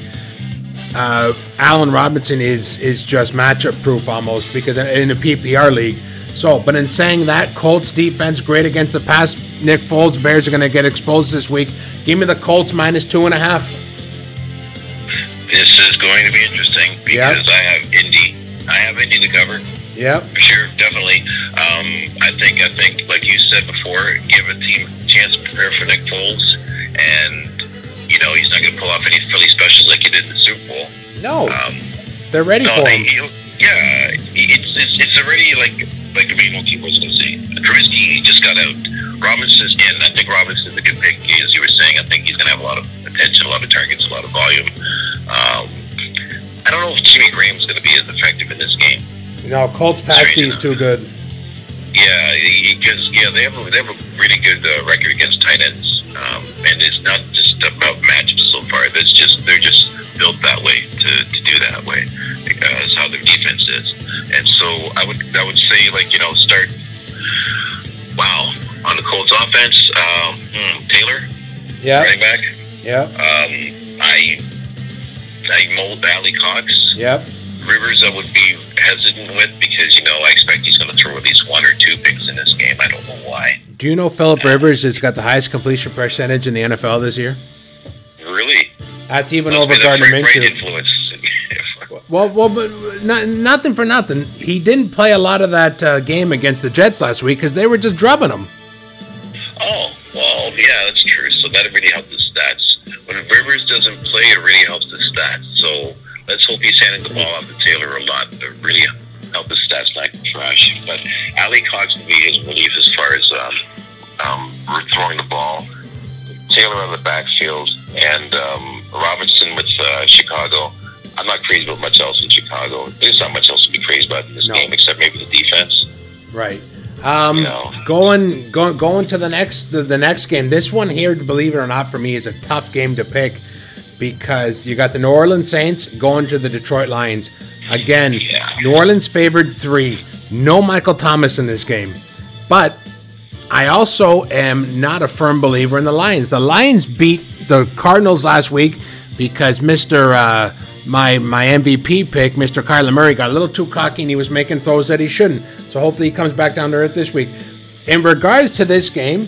Uh, Allen Robinson is is just matchup proof almost because in a PPR league. So, but in saying that, Colts defense great against the pass. Nick Foles Bears are going to get exposed this week. Give me the Colts minus two and a half. This is going to be interesting Yeah. because I have Indy. I have Indy to cover. Yep. For sure, definitely. Um, I think, I think, like you said before, give a team a chance to prepare for Nick Foles, and you know he's not going to pull off any Philly specials like he did in the Super Bowl. No, Um, they're ready no, for him. yeah, it's, it's it's already like like I mean, what was going to say? Trubisky just got out. Robinson's in. I think Robinson's a good pick, as you were saying. I think he's going to have a lot of attention, a lot of targets, a lot of volume. Um, I don't know if Jimmy Graham's going to be as effective in this game. No, Colts pass D is too good. Yeah, because yeah, they have a, they have a really good uh, record against tight ends. Um, and it's not just about matchups so far. That's just they're just built that way to, to do that way. Because how their defense is. And so I would I would say like you know start. Wow, on the Colts offense, um, hmm, Taylor, Yep. running back. Yep. Um, I I mold Valley Cox. Yep. Rivers I would be hesitant with because you know I expect he's going to throw at least one or two picks in this game. I don't know why. Do you know Philip Rivers has got the highest completion percentage in the NFL this year? Really, That's even Must over Gardner Minshew. Well, well, but not, nothing for nothing. He didn't play a lot of that uh, game against the Jets last week because they were just drubbing him. oh well, yeah, that's true. So that really helped the stats. When Rivers doesn't play, it really helps the stats. So let's hope he's handing the ball off to Taylor a lot. To really help the stats not trash. But Alie-Cox would be his relief as far as um, um, throwing the ball. Taylor on the backfield and um, Robinson with uh, Chicago. I'm not crazy about much else in Chicago. There's not much else to be crazy about in this No. game except maybe the defense. Right. Um, You know. going going going to the next the, the next game. This one here, believe it or not, for me is a tough game to pick because you got the New Orleans Saints going to the Detroit Lions. Again, Yeah. New Orleans favored three. No Michael Thomas in this game, but I also am not a firm believer in the Lions. The Lions beat the Cardinals last week because Mister uh, my my MVP pick, Mister Kyler Murray, got a little too cocky and he was making throws that he shouldn't. So hopefully he comes back down to earth this week. In regards to this game,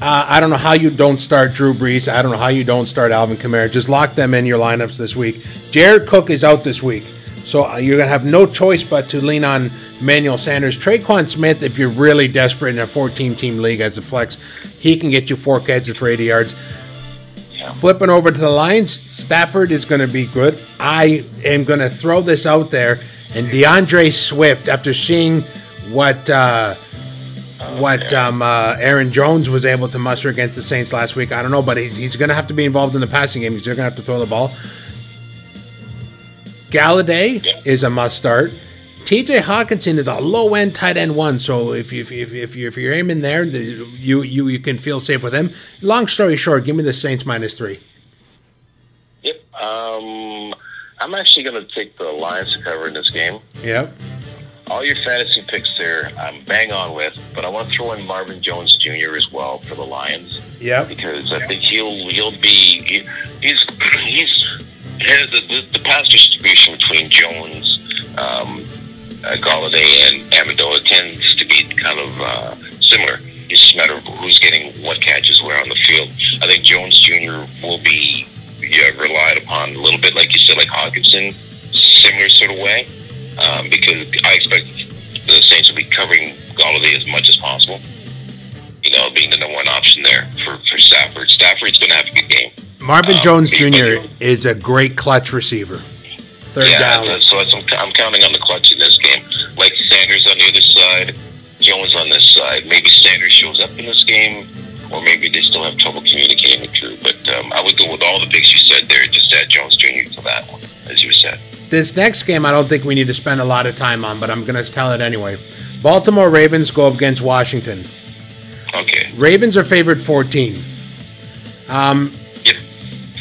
uh, I don't know how you don't start Drew Brees. I don't know how you don't start Alvin Kamara. Just lock them in your lineups this week. Jared Cook is out this week, so uh, you're gonna have no choice but to lean on Emmanuel Sanders. Tre'Quan Smith, if you're really desperate in a 14-team league as a flex, he can get you four catches for 80 yards. Flipping over to the Lions, Stafford is going to be good. I am going to throw this out there, and D'Andre Swift, after seeing what uh, what um, uh, Aaron Jones was able to muster against the Saints last week, I don't know, but he's, he's going to have to be involved in the passing game. He's going to have to throw the ball. Golladay is a must start. TJ Hockenson is a low end tight end one, so if you, if if you if you're aiming there, the- you you you can feel safe with him. Long story short, give me the Saints minus three. Yep. Um, I'm actually going to take the Lions to cover in this game. Yep. All your fantasy picks there, I'm bang on with, but I want to throw in Marvin Jones Jr. as well for the Lions Yep. because I think he'll he'll be he, he's he's has the, the, the pass distribution between Jones, um, uh, Golladay, and Amendola tends to be kind of uh, similar. It's just a matter of who's getting what catches where on the field. I think Jones Jr. will be yeah, relied upon a little bit, like you said, like Hockenson, similar sort of way, um, because I expect the Saints will be covering Golladay as much as possible you know, being the number one option there for, for Stafford. Stafford's going to have a good game. Marvin Um, Jones Jr. is a great clutch receiver. Third yeah, down. so I'm, I'm counting on the clutch in this game. Like Sanders on the other side, Jones on this side. Maybe Sanders shows up in this game, or maybe they still have trouble communicating with Drew. But um, I would go with all the picks you said there. Just add Jones Jr. to that one, as you said. This next game, I don't think we need to spend a lot of time on, but I'm going to tell it anyway. Baltimore Ravens go up against Washington. Okay. Ravens are favored 14. Um, Yep.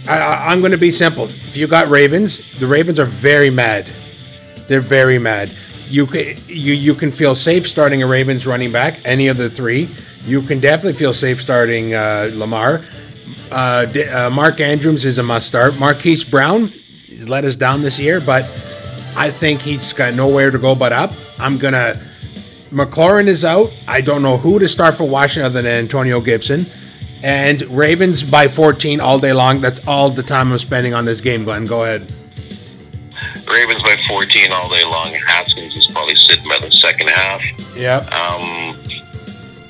I, I'm going to be simple. If you got Ravens, the Ravens are very mad. They're very mad. You can you you can feel safe starting a Ravens running back, any of the three. You can definitely feel safe starting uh, Lamar. Uh, uh, Mark Andrews is a must start. Marquise Brown let us down this year, but I think he's got nowhere to go but up. I'm gonna. McLaurin is out. I don't know who to start for Washington other than Antonio Gibson. And Ravens by 14 all day long. That's all the time I'm spending on this game, Glenn. Go ahead. Ravens by 14 all day long. Haskins is probably sitting by the second half. Yep. Um,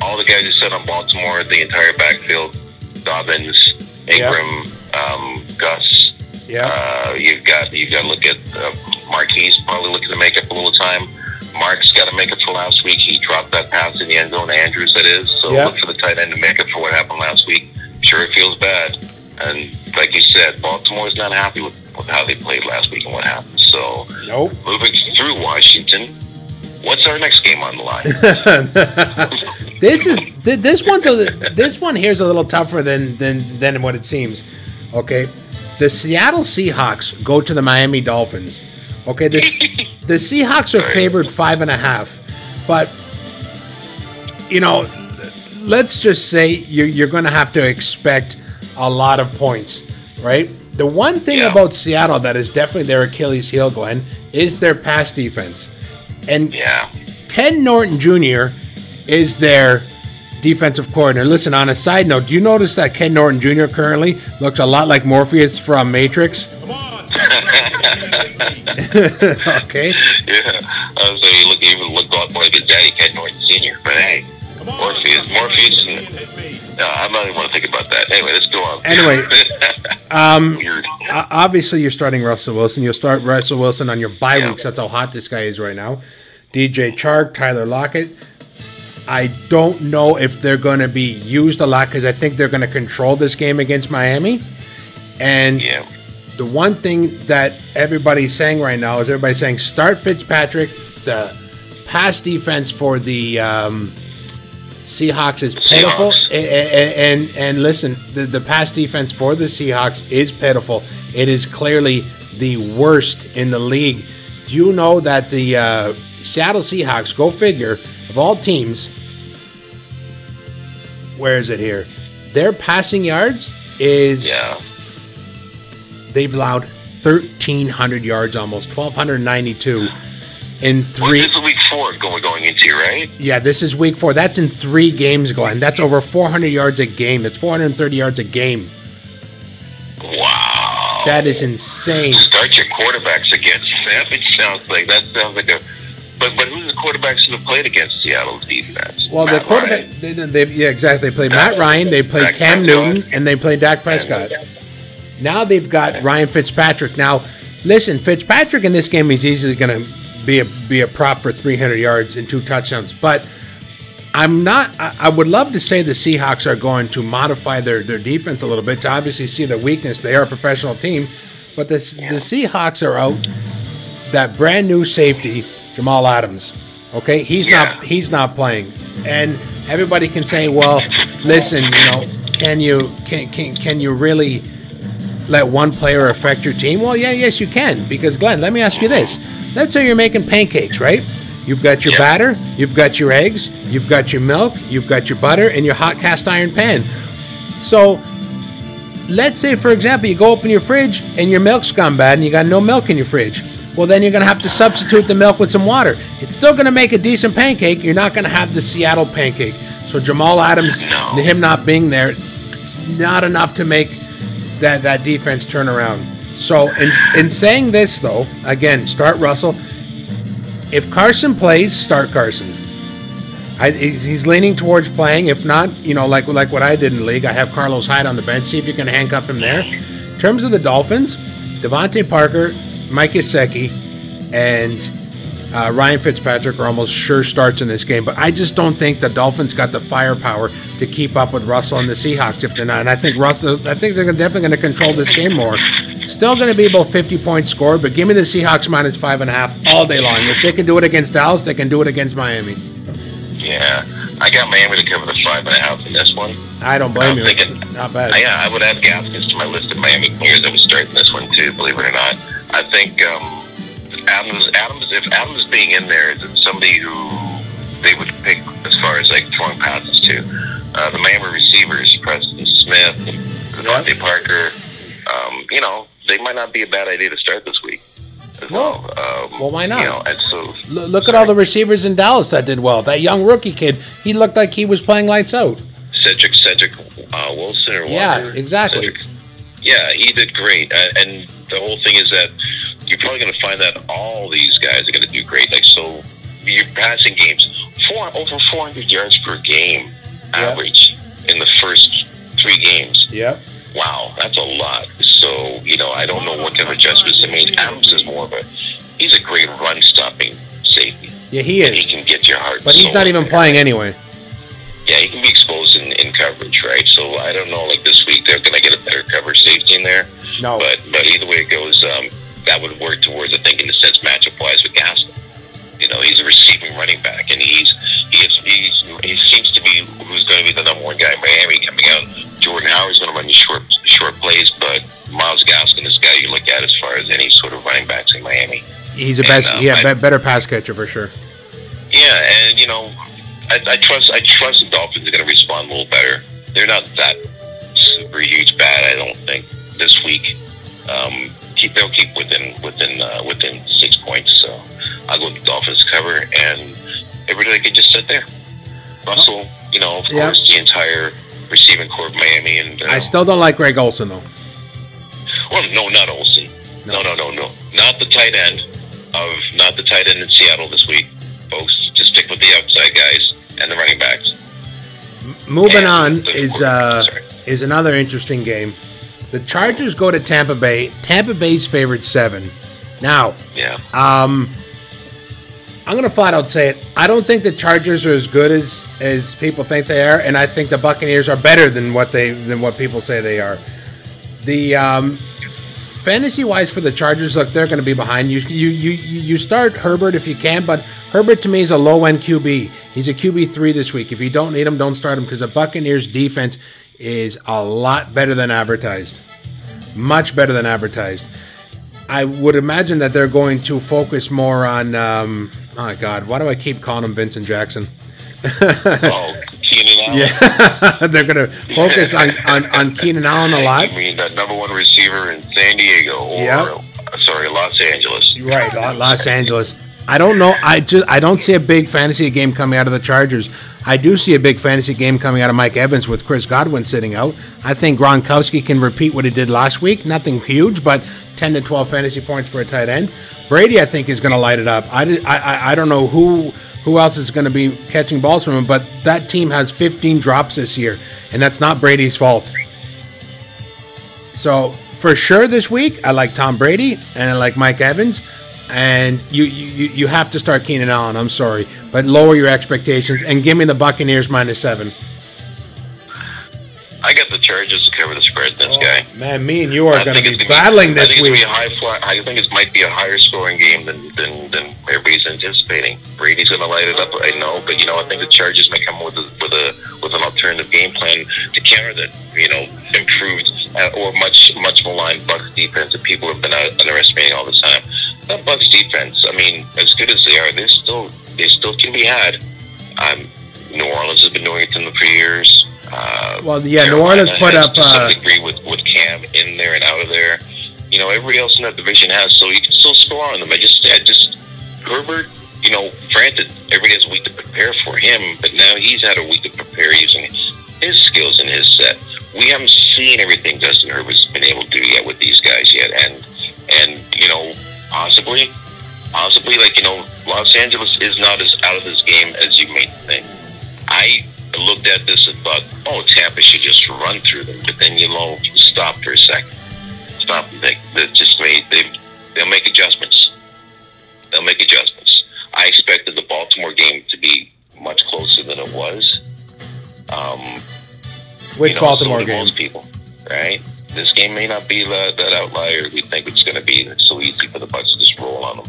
all the guys you said on Baltimore, the entire backfield, Dobbins, Ingram, um, Gus. Yep. Uh, you've got you've got to look at uh, Marquise probably looking to make up a little time. Mark's got to make up for last week. He dropped that pass in the end zone. Andrews, that is. So look for the tight end to make up for what happened last week. Sure, it feels bad, and like you said, Baltimore's not happy with, with how they played last week and what happened. So Nope. moving through Washington, What's our next game on the line? This is this one's a this one here's a little tougher than than than what it seems. Okay, the Seattle Seahawks go to the Miami Dolphins. Okay, the the Seahawks are favored five and a half, but you know, let's just say you're you're going to have to expect a lot of points, right? The one thing Yeah. about Seattle that is definitely their Achilles heel, Glenn, is their pass defense, and yeah. Ken Norton Jr. is their defensive coordinator. Listen, on a side note, do you notice that Ken Norton Jr. currently looks a lot like Morpheus from Matrix? okay. Yeah, I was like, look, even look a lot more like his daddy, Ken Norton Sr. But hey, Morpheus, Morpheus, and, no, I'm not even want to think about that. Anyway, let's go on. Anyway, um, Weird. Obviously, you're starting Russell Wilson. You'll start Russell Wilson on your bye Yeah. weeks. That's how hot this guy is right now. DJ Chark, Tyler Lockett. I don't know if they're going to be used a lot because I think they're going to control this game against Miami. And Yeah, the one thing that everybody's saying right now is everybody's saying start Fitzpatrick. The pass defense for the um, Seahawks is pitiful, Seahawks. A- a- a- and and listen, the the pass defense for the Seahawks is pitiful. It is clearly the worst in the league. Do you know that the uh, Seattle Seahawks, go figure, of all teams, where is it here? Their passing yards is yeah. they've allowed 1,300 yards, almost 1,292 in Well, three. this is week four going going into, right? Yeah, this is week four. That's in three games, Glenn. That's over 400 yards a game. That's 430 yards a game. Wow. That is insane. Start your quarterbacks against them. It sounds like that sounds like a. But but who's the quarterbacks who have played against Seattle's defense? Well, the quarterback, they, they, yeah, exactly. They played Matt uh, Ryan, they played Dak Cam Prescott. Newton, and they played Dak Prescott. Now they've got Ryan Fitzpatrick. Now, listen, Fitzpatrick in this game is easily going to be a be a prop for 300 yards and two touchdowns. But I'm not. I, I would love to say the Seahawks are going to modify their their defense a little bit to obviously see their weakness. They are a professional team, but the the Seahawks are out that brand new safety Jamal Adams. Okay, he's Yeah. not he's not playing, and everybody can say, well, listen, you know, can you can can can you really let one player affect your team? Well, yeah, yes, you can. Because Glenn, let me ask you this: Let's say you're making pancakes, right? You've got your Yeah. batter, you've got your eggs, you've got your milk, you've got your butter, and your hot cast iron pan. So, let's say, for example, you go open your fridge and your milk's gone bad, and you got no milk in your fridge. Well, then you're going to have to substitute the milk with some water. It's still going to make a decent pancake. You're not going to have the Seattle pancake. So Jamal Adams, No. him not being there, it's not enough to make that that defense turn around. So in in saying this though, again, start Russell. If Carson plays, start Carson. I, he's leaning towards playing. If not, you know, like like what I did in the league, I have Carlos Hyde on the bench. See if you can handcuff him there. In terms of the Dolphins, DeVante Parker, Mike Gesicki, and uh, Ryan Fitzpatrick are almost sure starts in this game. But I just don't think the Dolphins got the firepower to keep up with Russell and the Seahawks if they're not. And I think Russell, I think they're definitely going to control this game more. Still going to be about 50 points scored, but give me the Seahawks minus five and a half all day long. If they can do it against Dallas, they can do it against Miami. Yeah, I got Miami to cover the five and a half in this one. I don't blame I'm you. thinking- not bad. Yeah, I would add Gaskins to my list of Miami players that would start in this one too. Believe it or not, I think um, Adams. Adams, if Adams being in there, is somebody who they would pick as far as like throwing passes to. Uh, the Miami receivers, Preston Smith, DeVante Parker. Um, you know, they might not be a bad idea to start this week. As well, um, well, why not? You know, and so L- look at all the receivers in Dallas that did well. That young rookie kid, he looked like he was playing lights out. Cedric Cedric uh, Wilson or Yeah, Walker? exactly. Cedric- yeah, he did great. Uh, and the whole thing is that you're probably going to find that all these guys are going to do great. Like so, your passing games, four over 400 yards per game average in the first three games. Yeah. Wow, that's a lot. So you know, I don't know what kind of adjustments they made. Adams is more of a he's a great run stopping safety. Yeah, he And he can get your heart. But he's not even playing anyway. Yeah, he can be exposed in, in coverage, right? So I don't know. Like this week, they're going to get a better coverage safety in there. No. But but either way it goes, um, that would work towards I think in the sense matchup wise with Gaston. You know, he's a receiving running back, and he's he's, he's he seems to be who's going to be the number one guy in Miami coming out. Jordan Howard's going to run the short short plays, but Myles Gaskin is the guy you look at as far as any sort of running backs in Miami. He's And, best. uh, yeah, I- better pass catcher for sure. Yeah, and you know, I, I trust I trust the Dolphins are going to respond a little better. They're not that super huge bad, I don't think, this week. Um, keep they'll keep within within uh, within six points. So I'll go with the Dolphins cover, and everybody can just sit there. Russell, you know, of Yeah. course, the entire receiving corps of Miami, and uh, I still don't like Greg Olsen though. well, no, not Olsen. No, no, no, no, not the tight end of not the tight end in Seattle this week, folks. Stick with the outside guys and the running backs. Moving And on is uh, is another interesting game. The Chargers go to Tampa Bay. Tampa Bay's favorite seven. Now, Yeah. um, I'm gonna flat out say it. I don't think the Chargers are as good as as people think they are, and I think the Buccaneers are better than what they than what people say they are. The um, fantasy wise for the Chargers, look, they're going to be behind. You you you you start Herbert if you can, but Herbert to me is a low end QB. He's a QB three this week. If you don't need him, don't start him because the Buccaneers defense is a lot better than advertised. Much better than advertised. I would imagine that they're going to focus more on. Um, oh my God, why do I keep calling him Vincent Jackson? oh, Keenan Allen. Yeah, they're going to focus on, on, on Keenan Allen a lot. I mean, that number one receiver in San Diego or Yep. sorry, Los Angeles. Right, Los Angeles. I don't know. I just I don't see a big fantasy game coming out of the Chargers. I do see a big fantasy game coming out of Mike Evans with Chris Godwin sitting out. I think Gronkowski can repeat what he did last week. Nothing huge, but 10 to 12 fantasy points for a tight end. Brady, I think, is going to light it up. I, I- I don't know who who else is going to be catching balls from him, but that team has 15 drops this year, and that's not Brady's fault. So for sure this week, I like Tom Brady and I like Mike Evans. And you you, you- have to start Keenan Allen. I'm sorry, but lower your expectations and give me the Buccaneers minus seven. I got the Chargers to cover the spread. This guy. Man, me and you are going to be battling I this think week. It's gonna be a high fly, I think it might be a higher scoring game than than, than everybody's anticipating. Brady's going to light it up, I know, but you know I think the Chargers may come with a, with a with an alternative game plan to counter that. You know, improved uh, or much much maligned Bucks defense that people have been out- underestimating all the time. That Bucks defense, I mean, as good as they are, they're still they still can be had. Um, New Orleans has been doing it to them for years. Uh, Well, yeah, New Orleans put up, uh, degree with with Cam in there and out of there. You know, everybody else in that division has, so you can still score on them. I just, I just Herbert. You know, granted, everybody has a week to prepare for him, but now he's had a week to prepare using his skills and his set. We haven't seen everything Justin Herbert's been able to do yet with these guys yet, and and you know, possibly, possibly, like you know, Los Angeles is not as out of this game as you may think. I looked at this and thought, oh, Tampa should just run through them. But then you know, stop for a second. Stop and think. That just made they they'll make adjustments. They'll make adjustments. I expected the Baltimore game to be much closer than it was. Um, Which you know, Baltimore so game? Most people, right? This game may not be that, that outlier we think it's going to be. It's so easy for the Bucks to just roll on them.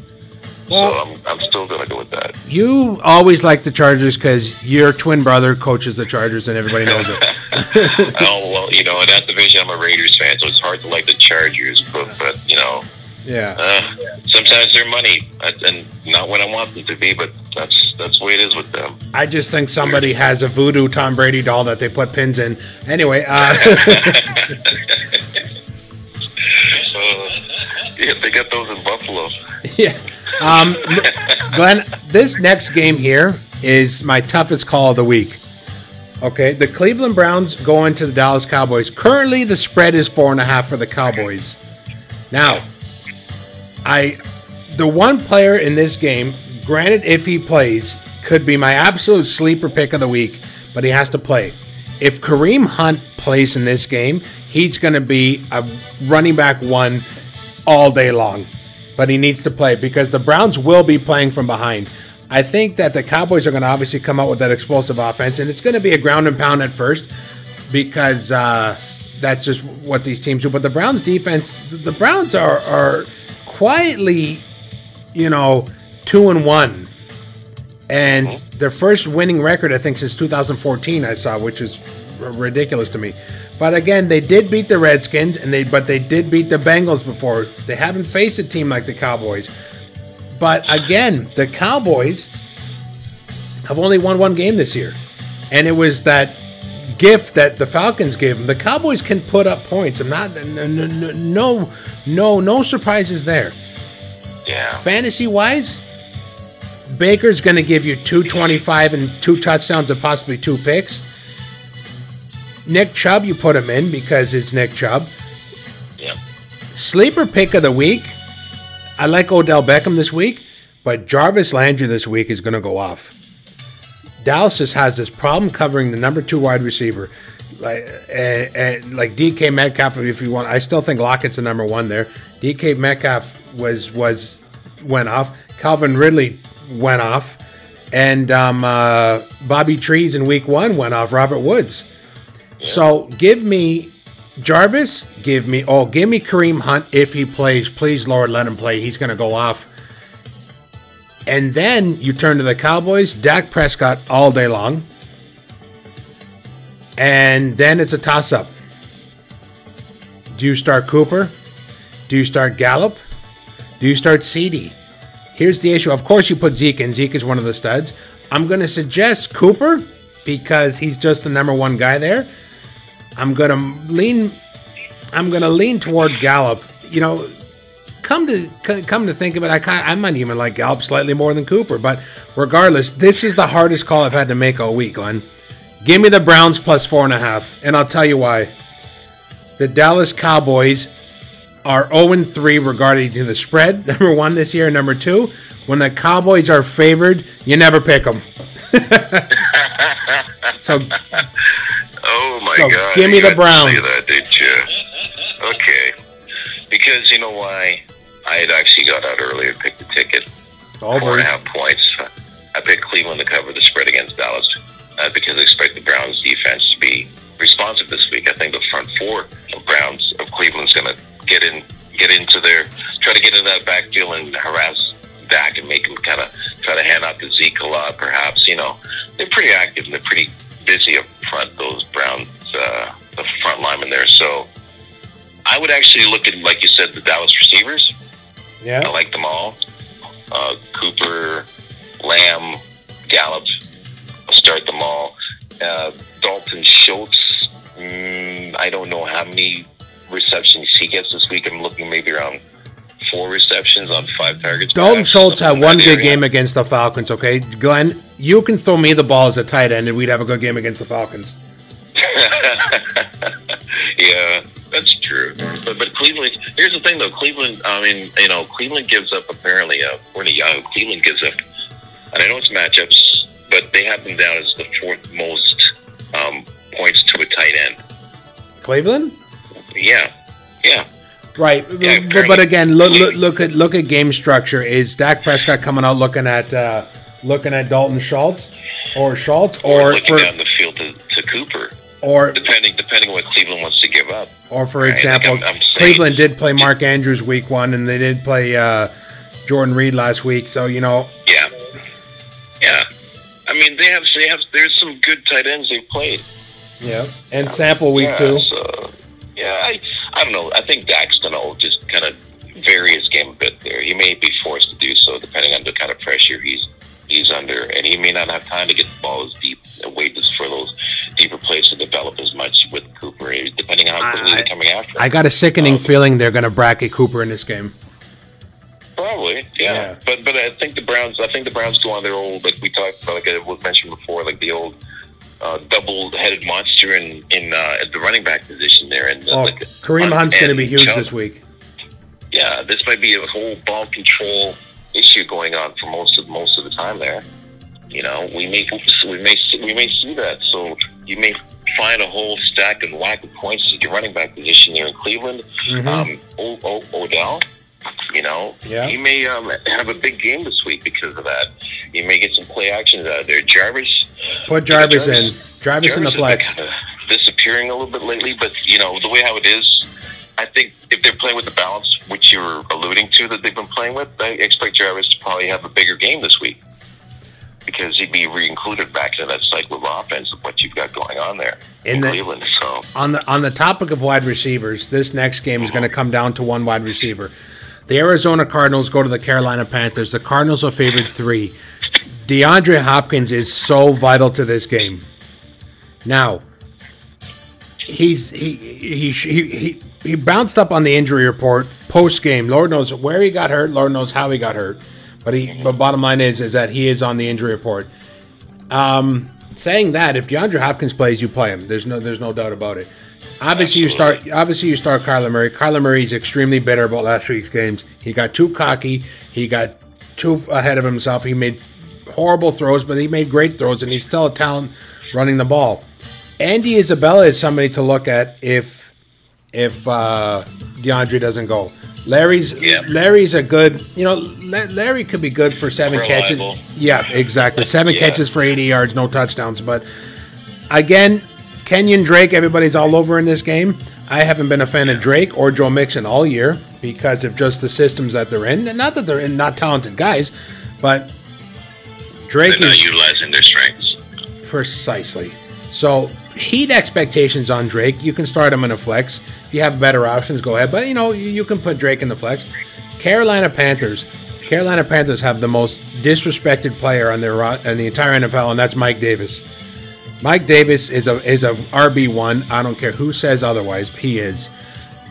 Well- so I'm, I'm still going to go with that. You always like the Chargers because your twin brother coaches the Chargers and everybody knows it. oh well, you know, in that division, I'm a Raiders fan, so it's hard to like the Chargers. But, but you know, Yeah. uh, sometimes they're money, uh, and not what I want them to be. But that's that's the way it is with them. I just think somebody has a voodoo Tom Brady doll that they put pins in. Anyway, uh, Uh, yeah, they got those in Buffalo. yeah. Um, Glenn, this next game here is my toughest call of the week. Okay, the Cleveland Browns go into the Dallas Cowboys. Currently, the spread is four and a half for the Cowboys. Now, I, the one player in this game, granted, if he plays, could be my absolute sleeper pick of the week, but he has to play. If Kareem Hunt plays in this game, he's going to be a running back one all day long. But he needs to play because the Browns will be playing from behind. I think that the Cowboys are going to obviously come out with that explosive offense, and it's going to be a ground and pound at first because uh, that's just what these teams do. But the Browns defense, the Browns are are quietly, you know, two and one. And their first winning record, I think, since 2014, I saw, which is ridiculous to me. But again, they did beat the Redskins, and they but they did beat the Bengals before. They haven't faced a team like the Cowboys. But again, the Cowboys have only won one game this year, and it was that gift that the Falcons gave them. The Cowboys can put up points. I'm not no no no no, surprises there. Yeah. Fantasy wise, Baker's going to give you 225 and two touchdowns and possibly two picks. Nick Chubb, you put him in because it's Nick Chubb. Yeah. Sleeper pick of the week. I like Odell Beckham this week, but Jarvis Landry this week is going to go off. Dallas just has this problem covering the number two wide receiver, like and, and like DK Metcalf. If you want, I still think Lockett's the number one there. DK Metcalf was was went off. Calvin Ridley went off, and um, uh, Bobby Trees in week one went off. Robert Woods. So give me Jarvis. Give me oh, give me Kareem Hunt if he plays. Please, Lord, let him play. He's going to go off. And then you turn to the Cowboys. Dak Prescott all day long. And then it's a toss up. Do you start Cooper? Do you start Gallup? Do you start CD? Here's the issue. Of course, you put Zeke in. Zeke is one of the studs. I'm going to suggest Cooper because he's just the number one guy there. I'm to lean. I'm to lean toward Gallup. You know, come to come to think of it, I kind I might even like Gallup slightly more than Cooper. But regardless, this is the hardest call I've had to make all week, Glenn. Give me the Browns plus four and a half, and I'll tell you why. The Dallas Cowboys are 0 3 regarding to the spread. Number one this year. Number two, when the Cowboys are favored, you never pick them. so Oh my So, God! give me you the Browns. Say that, did you? Okay. Because you know why? I had actually got out earlier and picked the ticket. Oh, Four and a half points. I picked Cleveland to cover the spread against Dallas uh, because I expect the Browns defense to be responsive this week. I think the front four of Browns of Cleveland's going to get in, get into their, try to get into that backfield and harass Dak and make him kind of try to hand out to Zeke a lot. Perhaps you know they're pretty active and they're pretty busy up front. Those Browns, uh, the front linemen there. So I would actually look at, like you said, the Dallas receivers. Yeah, I like them all. Uh, Cooper, Lamb, Gallup. I'll start them all. Uh, Dalton Schultz. Mm, I don't know how many receptions he gets this week. I'm looking maybe around four receptions on five targets. Dalton Schultz had one good area. game against the Falcons, okay? Glenn, you can throw me the ball as a tight end and we'd have a good game against the Falcons. yeah, that's true. But, but Cleveland, here's the thing though. Cleveland, I mean, you know, Cleveland gives up apparently, uh, Courtney Young, Cleveland gives up, and I know it's matchups, but they have them down as the fourth most um, points to a tight end. Cleveland? Yeah, yeah. Right. Yeah, but, but again, look, look look at look at game structure. Is Dak Prescott coming out looking at uh, looking at Dalton Schultz or Schultz Or, or looking for down the field to, to Cooper, or depending depending what Cleveland wants to give up. or for example, I'm- I'm saying- Cleveland did play Mark Andrews week 1 and they did play uh, Jordan Reed last week. So, you know, Yeah, yeah. I mean, they have they have there's some good tight ends they've played. yeah. And sample week yeah, 2. So, yeah, I, I don't know. I think Dak's to just kind of vary his game a bit there. He may be forced to do so depending on the kind of pressure he's he's under, and he may not have time to get the ball as deep wait for those deeper plays to develop as much with Cooper, depending on how quickly they're coming after. him. I got a sickening Um, feeling they're going to bracket Cooper in this game. Probably, yeah. Yeah. But but I think the Browns. I think the Browns go on their old like we talked about, like I was mentioned before, like the old uh, double-headed monster in in uh, at the running back position there. And uh, Oh, like, Kareem Hunt's going to be huge Chubb. this week. Yeah, this might be a whole ball control issue going on for most of most of the time there. You know, we may we may we may see that. So you may find a whole stack of lack of points at your running back position there in Cleveland. Mhm. Um, o- o- Odell, you know, Yeah. he may um, have a big game this week because of that. You may get some play actions out of there. Jarvis, Put Jarvis in. Jarvis- Jarvis in the Jarvis flex. kind of disappearing a little bit lately, but you know the way how it is, I think if they're playing with the balance, which you're alluding to that they've been playing with, I expect Jarvis to probably have a bigger game this week. because he'd be re-included back into that cycle of offense of what you've got going on there In in, the- Cleveland. So on the on the topic of wide receivers, this next game is going to come down to one wide receiver. The Arizona Cardinals go to the Carolina Panthers. The Cardinals are favored three. DeAndre Hopkins is so vital to this game. Now, he's he he he he, he bounced up on the injury report post game. Lord knows where he got hurt. Lord knows how he got hurt. But he but bottom line is is that he is on the injury report. Um, saying that, if DeAndre Hopkins plays, you play him. There's no there's no doubt about it. Obviously, you start. Obviously, you start Kyler Murray. Kyler Murray is extremely bitter about last week's games. He got too cocky. He got too ahead of himself. He made horrible throws, but he made great throws, and he's still a talent running the ball. Andy Isabella is somebody to look at if if uh, DeAndre doesn't go. Larry's Yeah. Larry's a good. You know, Larry could be good for seven Reliable. catches. Yeah, exactly. Seven Yeah. catches for 80 yards, no touchdowns. But again, Kenyan Drake, everybody's all over in this game. I haven't been a fan of Drake or Joe Mixon all year because of just the systems that they're in. And not that they're in, not talented guys, but Drake they're not is utilizing their strengths. precisely. So heat expectations on Drake. You can start him in a flex. If you have better options, go ahead. But you know you, can put Drake in the flex. Carolina Panthers. Carolina Panthers have the most disrespected player on their in the entire NFL, and that's Mike Davis. Mike Davis is a is a RB one. I don't care who says otherwise. He is.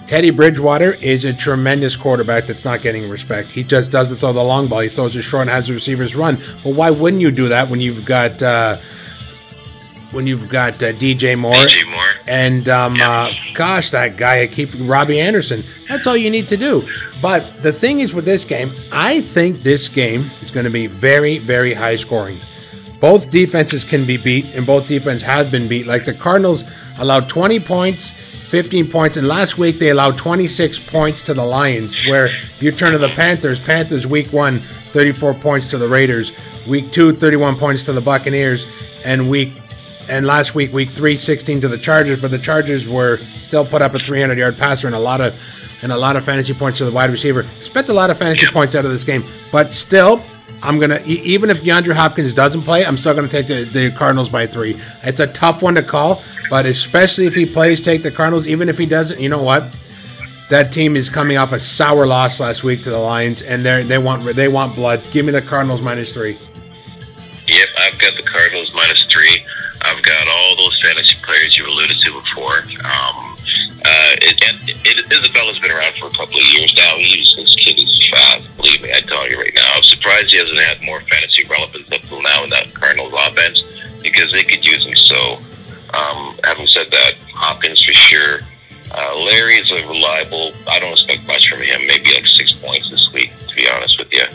Teddy Bridgewater is a tremendous quarterback that's not getting respect. He just doesn't throw the long ball. He throws it short and has the receivers run. But why wouldn't you do that when you've got uh, when you've got uh, DJ Moore DJ Moore. and um, uh, gosh, that guy I keep Robby Anderson. That's all you need to do. But the thing is with this game, I think this game is going to be very, very high scoring. Both defenses can be beat, and both defenses have been beat. Like the Cardinals allowed 20 points, 15 points, and last week they allowed 26 points to the Lions. Where you turn to the Panthers, Panthers week one, 34 points to the Raiders. Week two, 31 points to the Buccaneers, and week and last week, week three, 16 to the Chargers, but the Chargers were still put up a 300 yard passer and a lot of and a lot of fantasy points to the wide receiver. Spent a lot of fantasy points out of this game, but still, I'm gonna even if DeAndre Hopkins doesn't play, I'm still gonna take the, the Cardinals by three. It's a tough one to call, but especially if he plays, take the Cardinals. Even if he doesn't, you know what? That team is coming off a sour loss last week to the Lions, and they they want they want blood. Give me the Cardinals minus three. Yep, I've got the Cardinals minus three. Got all those fantasy players you alluded to before. Um, uh, it, and it, Isabella's been around for a couple of years now. He's this kid is fast. Believe me, I tell you right now. I'm surprised he hasn't had more fantasy relevance up till now in that Cardinals offense because they could use him so. Um, having said that, Hopkins for sure. Uh, Larry is a reliable. I don't expect much from him. Maybe like six points this week, to be honest with you.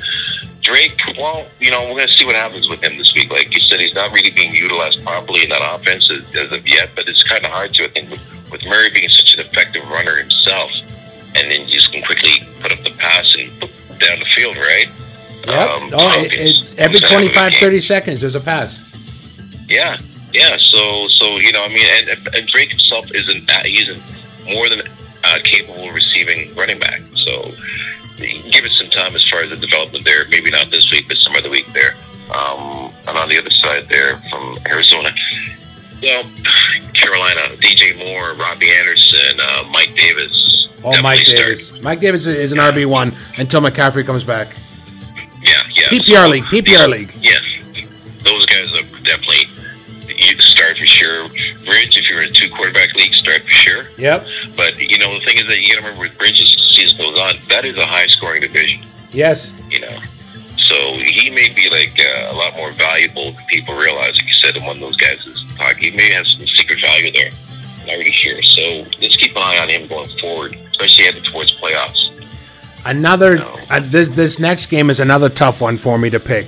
Drake, well, you know, we're going to see what happens with him this week. Like you said, he's not really being utilized properly in that offense as, as of yet, but it's kind of hard to, I think, with, with Murray being such an effective runner himself, and then you just can quickly put up the pass and down the field, right? Yep. Um, oh, it, it, every he's gonna have a 25, 30 seconds, there's a pass. Yeah, yeah. So, so you know, I mean, and, and Drake himself isn't that he's more than uh, capable of receiving running back. So, give it some time as far as the development there. Maybe not this week, but some other week there. Um, and on the other side there from Arizona, well, Carolina, DJ Moore, Robby Anderson, uh, Mike Davis. Oh, Mike Davis. start. Mike Davis is an RB1 until McCaffrey comes back. Yeah, yeah. PPR league, PPR league. Yes, those guys are definitely you start for sure. Bridge, if you're in a two quarterback league, start for sure. Yep. But you know the thing is that you got to remember with Bridges as the season goes on, that is a high scoring division. Yes. You know, so he may be like uh, a lot more valuable than people realize. Like you said, and one of those guys is talking. He may have some secret value there. Not really sure. So let's keep an eye on him going forward, especially heading towards playoffs. Another, No. uh, this, this next game is another tough one for me to pick.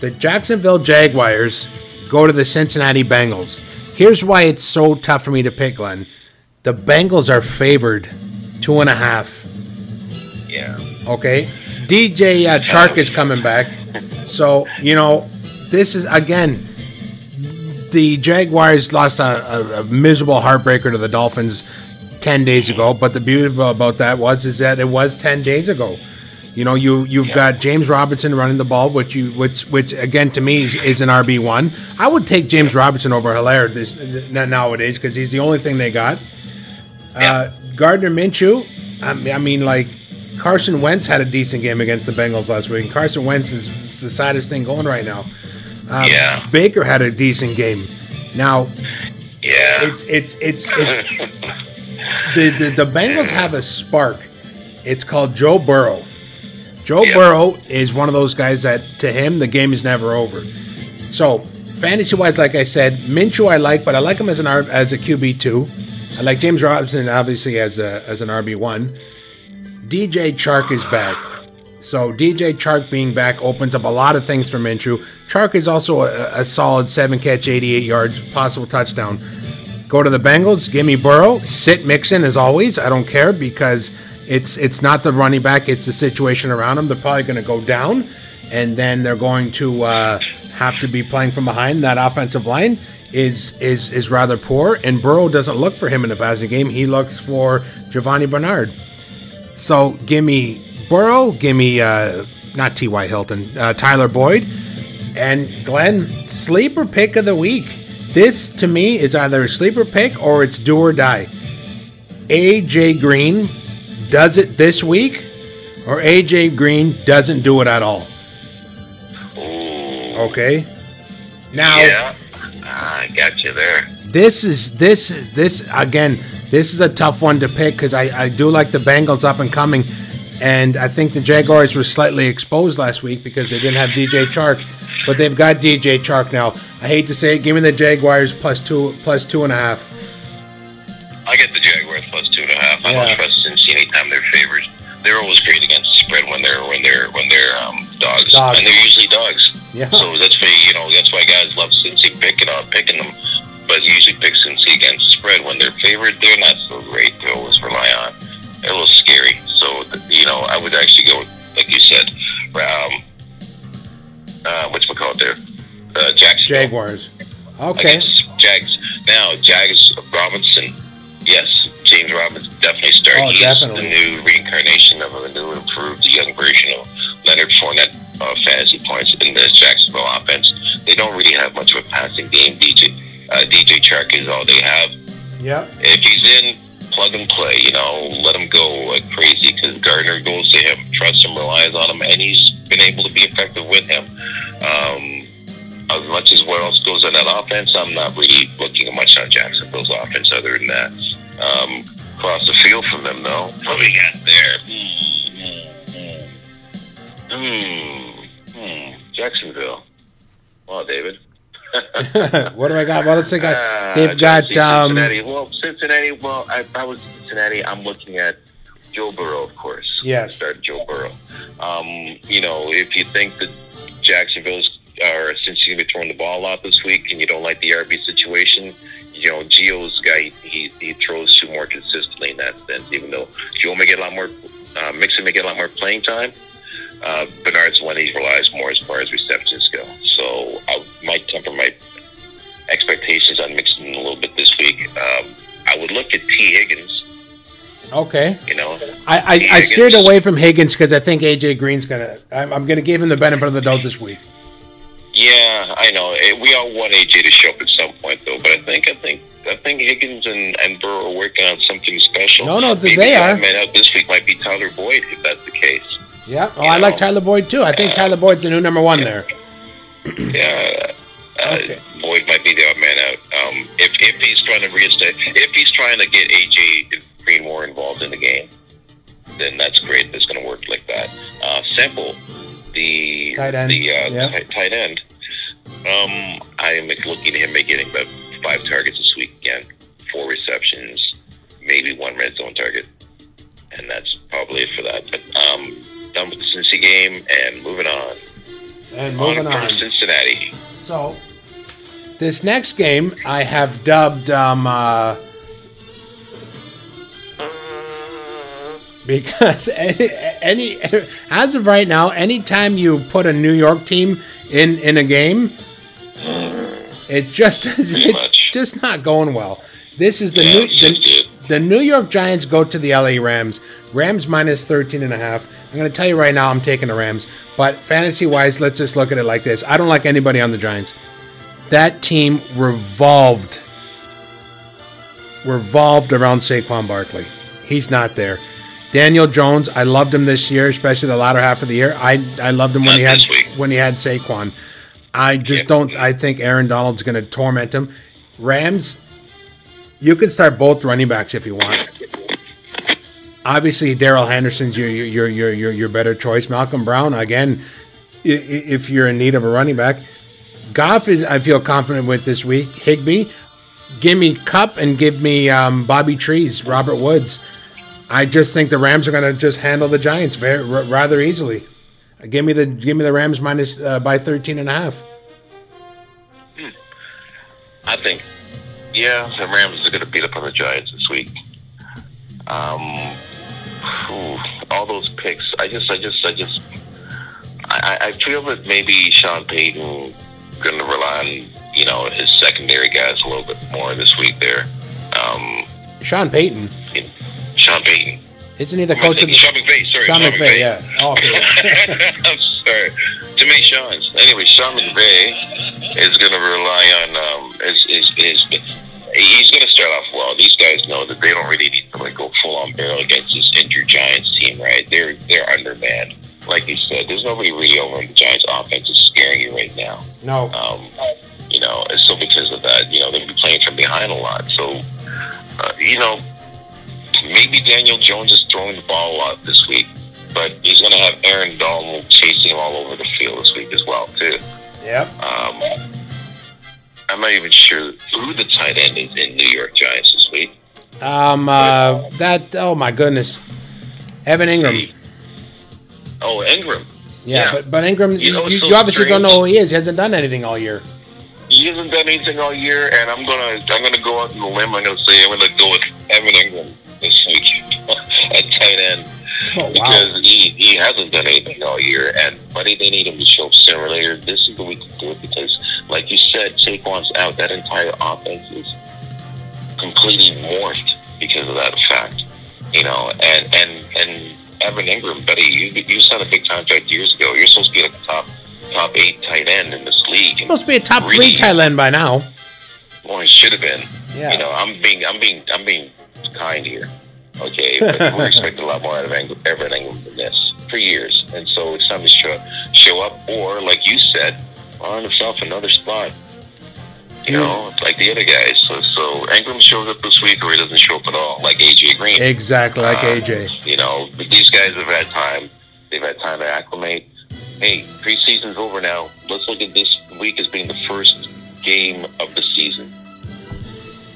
The Jacksonville Jaguars go to the Cincinnati Bengals. Here's why it's so tough for me to pick, Glenn. The Bengals are favored two and a half. Yeah. Okay. DJ uh, Chark is coming back. So, you know, this is, again, the Jaguars lost a, a, a miserable heartbreaker to the Dolphins 10 days ago. But the beauty about that was is that it was 10 days ago. You know, you you've got James Robinson running the ball, which you which which again to me is, is an RB one. I would take James Robinson over Helaire this nowadays because he's the only thing they got. Uh, Gardner Minshew, I mean, I mean, like Carson Wentz had a decent game against the Bengals last week. And Carson Wentz is, is the saddest thing going right now. Um, Yeah. Baker had a decent game. Now Yeah. it's it's it's it's the, the the Bengals have a spark. It's called Joe Burrow. Joe Yeah. Burrow is one of those guys that to him the game is never over. So fantasy wise, like I said, Minshew I like, but I like him as an R, as a QB two. I like James Robinson obviously as a as an RB one. DJ Chark is back. So DJ Chark being back opens up a lot of things for Minshew. Chark is also a, a solid seven catch, 88 yards, possible touchdown. Go to the Bengals. Give me Burrow. Sit Mixon as always. I don't care because it's it's not the running back. It's the situation around him. They're probably going to go down, and then they're going to uh, have to be playing from behind. That offensive line is is is rather poor, and Burrow doesn't look for him in the passing game. He looks for Giovani Bernard. So give me Burrow. Give me uh, not T.Y. Hilton. Uh, Tyler Boyd. And Glenn, sleeper pick of the week. This to me is either a sleeper pick or it's do or die. AJ Green does it this week, or AJ Green doesn't do it at all. Ooh. Okay. Now Yeah. Ah, I got you there. this is this is this again. This is a tough one to pick because I, I do like the Bengals up and coming, and I think the Jaguars were slightly exposed last week because they didn't have DJ Chark, but they've got DJ Chark now. I hate to say it, give me the Jaguars plus two plus two and a half. I get the Jaguars plus two and a half. I Yeah. don't trust Cincy anytime they're favors. They're always great against the spread when they're when they're when they're um, dogs. Dogs. and they're usually dogs. Yeah. So that's why you know that's why guys love Cincy picking on picking them, but usually pick Cincy against the spread when they're favored. They're not so great to always rely on. They're a little scary. So you know I would actually go like you said, um, uh, what's we call it there, uh, Jacksonville Jaguars. Okay. Jags. Now, Jags Robinson, yes, James Robinson definitely started. Oh, He's definitely. the new reincarnation of a new improved young version of Leonard Fournette uh, fantasy points in the Jacksonville offense. They don't really have much of a passing game. DJ uh, DJ Chark is all they have. Yep. If he's in, plug and play. You know, let him go like crazy because Gardner goes to him, trusts him, relies on him, and he's been able to be effective with him. Um, as much as what else goes in that offense, I'm not really looking much on Jacksonville's offense other than that. Um, across the field from them, though, what we got there? Hmm, hmm, hmm, hmm. Jacksonville. Wow, David. what do I got? What else I got? Uh, They've got um. Cincinnati. Well, Cincinnati. Well, I, I was Cincinnati. I'm looking at Joe Burrow, of course. Yes. Start Joe Burrow. Um, you know, if you think that Jacksonville's or since you're going to be throwing the ball out this week and you don't like the RB situation, you know, Gio's guy, he, he throws two more consistently in that sense, even though Joe may get a lot more, uh, Mixon may get a lot more playing time. Uh, Bernard's one he relies more as far as receptions go. So I might temper my expectations on Mixon a little bit this week. Um, I would look at Tee Higgins, Okay. you know. I I steered away from Higgins because I think AJ Green's gonna. I'm, I'm gonna give him the benefit of the doubt this week. Yeah, I know. We all want AJ to show up at some point, though. But I think, I think, I think Higgins and, and Burrow are working on something special. No, no, Maybe they the are. man out this week might be Tyler Boyd, if that's the case. Yeah. Oh, You I like. Tyler Boyd too. I think Tyler Boyd's the new number one there. Yeah, uh, Okay. Boyd might be the odd man out. Um, if if he's trying to reinstate, if he's trying to get AJ Green more involved in the game, then that's great. That's going to work like that. Uh, Sample, the Tight end, the uh, tight, tight end. Um, I am looking at him getting about five targets this week again, four receptions, maybe one red zone target, and that's probably it for that. But um, done with the Cincy game and moving on. And moving on on. Cincinnati. So this next game I have dubbed um, uh, because any, any as of right now, anytime you put a New York team in in a game, it just it's much. just not going well. This is the Yeah, new the. The New York Giants go to the LA Rams. Rams minus 13 and a half. I'm going to tell you right now, I'm taking the Rams. But fantasy wise, let's just look at it like this. I don't like anybody on the Giants. That team revolved, revolved around Saquon Barkley. He's not there. Daniel Jones, I loved him this year, especially the latter half of the year. I I loved him when he had week. when he had Saquon. I just Yeah. don't. I think Aaron Donald's going to torment him. Rams, you can start both running backs if you want. Obviously, Darrell Henderson's your your your your your better choice. Malcolm Brown again, if you're in need of a running back. Goff is I feel confident with this week. Higbee, give me Kupp and give me um, Bobby Trees, Robert Woods. I just think the Rams are going to just handle the Giants very r- rather easily. Give me the give me the Rams minus uh, by 13 and a half. I think, yeah, the Rams are going to beat up on the Giants this week. Um, all those picks. I just, I just, I just, I, I feel that maybe Sean Payton going to rely on you know his secondary guys a little bit more this week. There, um, Sean Payton, Sean Payton. isn't he the coach of the Sean McVay. Sorry, Sean McVay? Yeah. Oh, okay. I'm sorry. Too many Sean's. Anyway, Sean McVay is going to rely on um, is is is he's going to start off well. These guys know that they don't really need to like go full on barrel against this injured Giants team, right? They're they're undermanned. Like you said, there's nobody really over in the Giants' offense is scaring you right now. No. Um, you know, so because of that, you know, they'll be playing from behind a lot. So, uh, you know, maybe Daniel Jones is throwing the ball a lot this week, but he's going to have Aaron Donald chasing him all over the field this week as well, too. Yep. Um, I'm not even sure who the tight end is in New York Giants this week. Um. Uh. That. Oh my goodness. Evan Engram. Oh, Engram. Yeah. Yeah. But but Engram, You know, you, so you obviously don't know who he is. He hasn't done anything all year. He hasn't done anything all year, and I'm gonna I'm gonna go out on the limb. I'm gonna say I'm gonna go with Evan Engram this week at tight end. Oh wow. because he, he hasn't done anything all year, and buddy, they need him to show up sooner or later. This is the week to do it because, like you said, Saquon's out. That entire offense is completely morphed because of that fact. You know, and and and Evan Engram, buddy, you you signed a big contract years ago. You're supposed to be like a top top eight tight end in this league. And Supposed to be a top three tight end by now. well, he should have been. Yeah. You know, I'm being, I'm being, I'm being kind here. Okay, but we're expecting a lot more out of Ang- Everett Engram than this for years, and so it's time to show show up, or like you said, earn himself another spot. You know, like the other guys. So, so Engram shows up this week, or he doesn't show up at all, like AJ Green. Exactly like Uh, AJ. You know, these guys have had time. They've had time to acclimate. Hey, preseason's over now. Let's look at this week as being the first game of the season,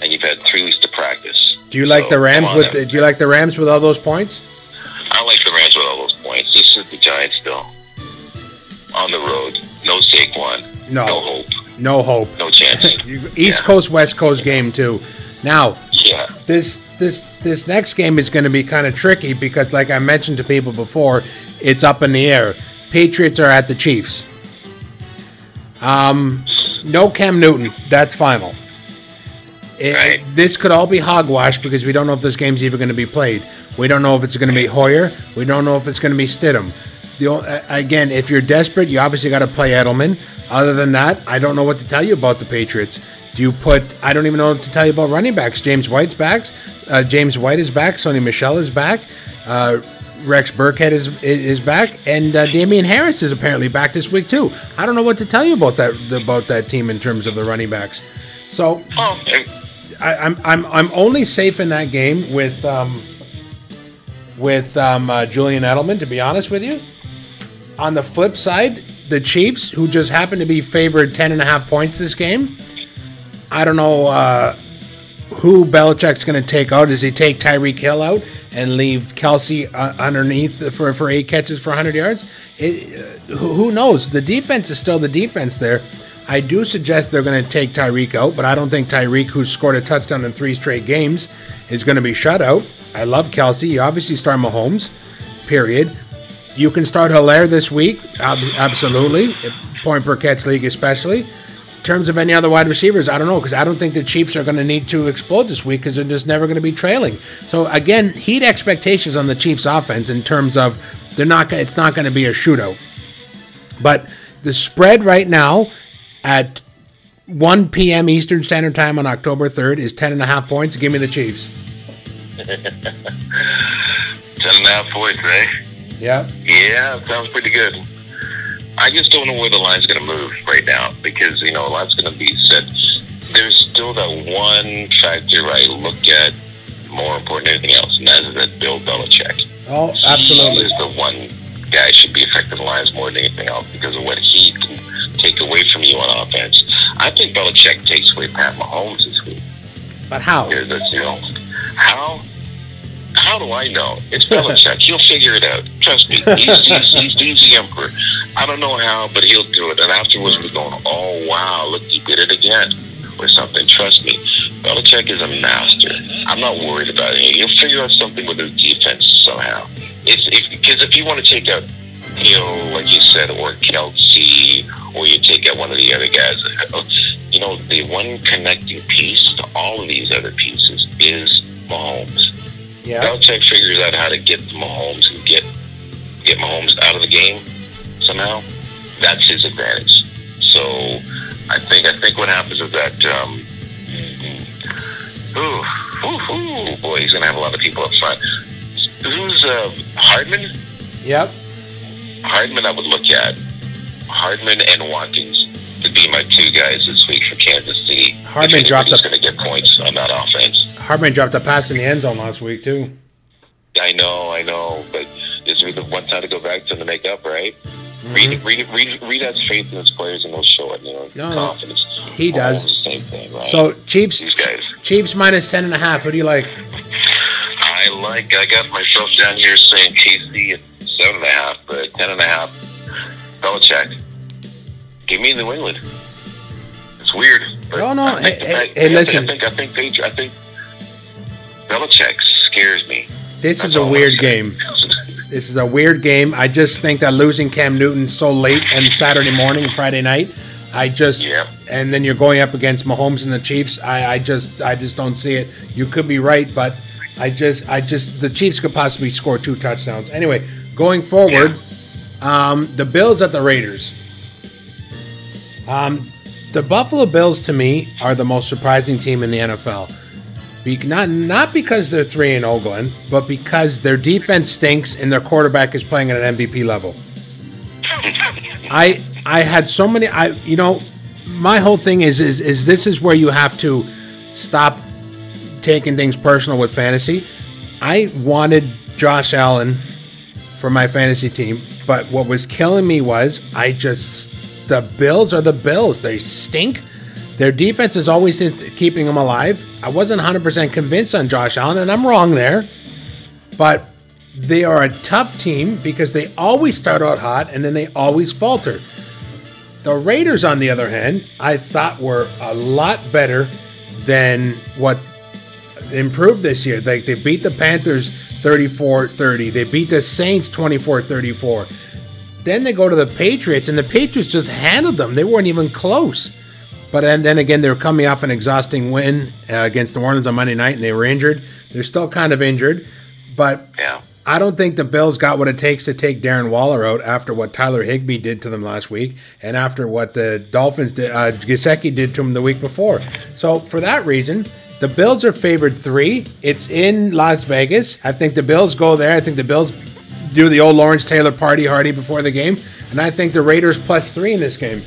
and you've had three weeks to practice. Do you like So, the Rams with? do you like the Rams with all those points? I like the Rams with all those points. This is the Giants still on the road. No Saquon. No. No hope. No hope. No chance. East Yeah. Coast West Coast game too. Now Yeah. this this this next game is going to be kind of tricky because, like I mentioned to people before, it's up in the air. Patriots are at the Chiefs. Um, no Cam Newton. That's final. It- Right. This could all be hogwash because we don't know if this game's even going to be played. We don't know if it's going to be Hoyer. We don't know if it's going to be Stidham. The, again, if you're desperate, you obviously got to play Edelman. Other than that, I don't know what to tell you about the Patriots. Do you put? I don't even know what to tell you about running backs. James White's back. Uh, James White is back. Sony Michel is back. Uh, Rex Burkhead is is back, and uh, Damien Harris is apparently back this week too. I don't know what to tell you about that about that team in terms of the running backs. So Oh, I, I'm I'm I'm only safe in that game with um, with um, uh, Julian Edelman. To be honest with you, on the flip side, the Chiefs, who just happen to be favored ten and a half points this game, I don't know uh, who Belichick's going to take out. Does he take Tyreek Hill out and leave Kelce uh, underneath for for eight catches for 100 yards? It, uh, who knows? The defense is still the defense there. I do suggest they're going to take Tyreek out, but I don't think Tyreek, who's scored a touchdown in three straight games, is going to be shut out. I love Kelce. You obviously start Mahomes, period. You can start Helaire this week, ab- absolutely. Point per catch league, especially. In terms of any other wide receivers, I don't know because I don't think the Chiefs are going to need to explode this week because they're just never going to be trailing. So again, heat expectations on the Chiefs' offense in terms of they're not. It's not going to be a shootout. But the spread right now at 1 p.m. Eastern Standard Time on October 3rd is 10 and a half points. Give me the Chiefs. Ten and a half points, eh? Yep. Yeah, sounds pretty good. I just don't know where the line's going to move right now because you know a lot's going to be set. There's still that one factor I look at more important than anything else, and that is that Bill Belichick. Oh, He absolutely. is the one guy should be affecting the lines more than anything else because of what he can take away from you on offense. I think Belichick takes away Pat Mahomes this week. But how? Because that's, you know, how how do I know? It's Belichick. he'll figure it out. Trust me. He's, he's, he's, he's the emperor. I don't know how, but he'll do it. And afterwards, we're going, oh, wow, look, he did it again or something. Trust me. Belichick is a master. I'm not worried about it. He'll figure out something with his defense somehow. It's Because if you want to take out, you know, like you said, or Kelce, or you take out one of the other guys, you know, the one connecting piece to all of these other pieces is Mahomes. Yeah. Belichick figures out how to get Mahomes and get get Mahomes out of the game somehow. That's his advantage. So I think I think what happens is that um, ooh, ooh, ooh, boy, he's gonna have a lot of people up front. Who's uh, Hardman? Yep. Hardman, I would look at Hardman and Watkins to be my two guys this week for Kansas City. Hardman dropped a- going to get points on that offense. Hardman dropped a pass in the end zone last week too. I know, I know, but this is the one time to go back to the make up, right? Mm-hmm. Reid, Reid, Reid, Reid has faith in his players and he'll show it. You know, No, confidence. He does. Same thing, right? So Chiefs, these guys, Chiefs minus ten and a half. Who do you like? I like. I got myself down here saying KC at seven and a half, but ten and a half. Belichick, give me New England. It's weird. But No, no, I think, hey, hey, hey, I listen. think I think I think, I think Belichick scares me. This That's is a weird game. This is a weird game. I just think that losing Cam Newton so late and Saturday morning, Friday night, I just Yeah. and then you're going up against Mahomes and the Chiefs. I, I just I just don't see it. You could be right, but I just I just the Chiefs could possibly score two touchdowns. Anyway, going forward, um, the Bills at the Raiders. Um, the Buffalo Bills to me are the most surprising team in the NFL. Be- not not because they're three and zero, Glenn, but because their defense stinks and their quarterback is playing at an MVP level. I I had so many. I you know, my whole thing is is is this is where you have to stop taking things personal with fantasy. I wanted Josh Allen for my fantasy team, but what was killing me was I just the Bills are the Bills. They stink. Their defense is always in keeping them alive. I wasn't 100% convinced on Josh Allen, and I'm wrong there. But they are a tough team because they always start out hot and then they always falter. The Raiders, on the other hand, I thought were a lot better than what improved this year. Like they beat the Panthers 34-30. They beat the Saints 24-34. Then they go to the Patriots and the Patriots just handled them. They weren't even close. But and then again, they're coming off an exhausting win uh, against New Orleans on Monday night, and they were injured. They're still kind of injured, but Yeah. I don't think the Bills got what it takes to take Darren Waller out after what Tyler Higbee did to them last week, and after what the Dolphins did, uh, Gesicki did to them the week before. So for that reason, the Bills are favored three. It's in Las Vegas. I think the Bills go there. I think the Bills do the old Lawrence Taylor party hardy before the game, and I think the Raiders plus three in this game.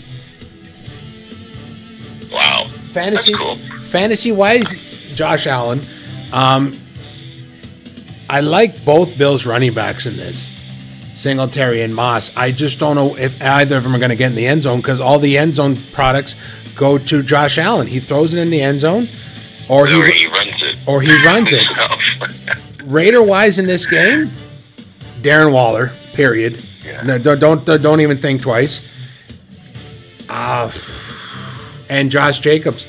Wow. Fantasy, That's cool. fantasy wise, Josh Allen. Um, I like both Bills running backs in this, Singletary and Moss. I just don't know if either of them are going to get in the end zone because all the end zone products go to Josh Allen. He throws it in the end zone, or Or he he runs it. or he runs it. Raider wise in this game, Darren Waller. Period. Yeah. No, don't, don't don't even think twice. Uh, and Josh Jacobs,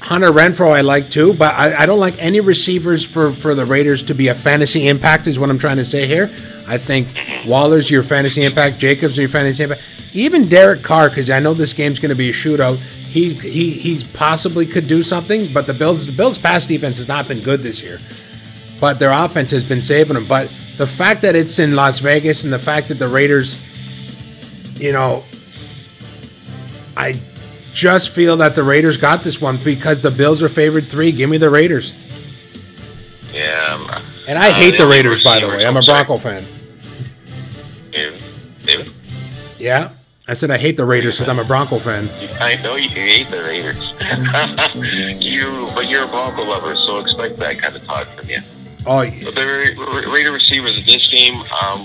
Hunter Renfrow, I like too, but I, I don't like any receivers for for the Raiders to be a fantasy impact. Is what I'm trying to say here. I think Waller's your fantasy impact, Jacobs your fantasy impact, even Derek Carr, because I know this game's going to be a shootout. He he he possibly could do something. But the Bills the Bills' pass defense has not been good this year, but their offense has been saving them. But the fact that it's in Las Vegas and the fact that the Raiders, you know, I just feel that the Raiders got this one because the Bills are favored three. Give me the Raiders. Yeah. And I uh, hate the Raiders, by the way. I'm a. Bronco fan. David? Yeah, I said I hate the Raiders because I'm a Bronco fan. I know you hate the Raiders. you, but you're a Bronco lover, so expect that kind of talk from you. Oh, But the Ra- Ra- Raider receivers in this game, um,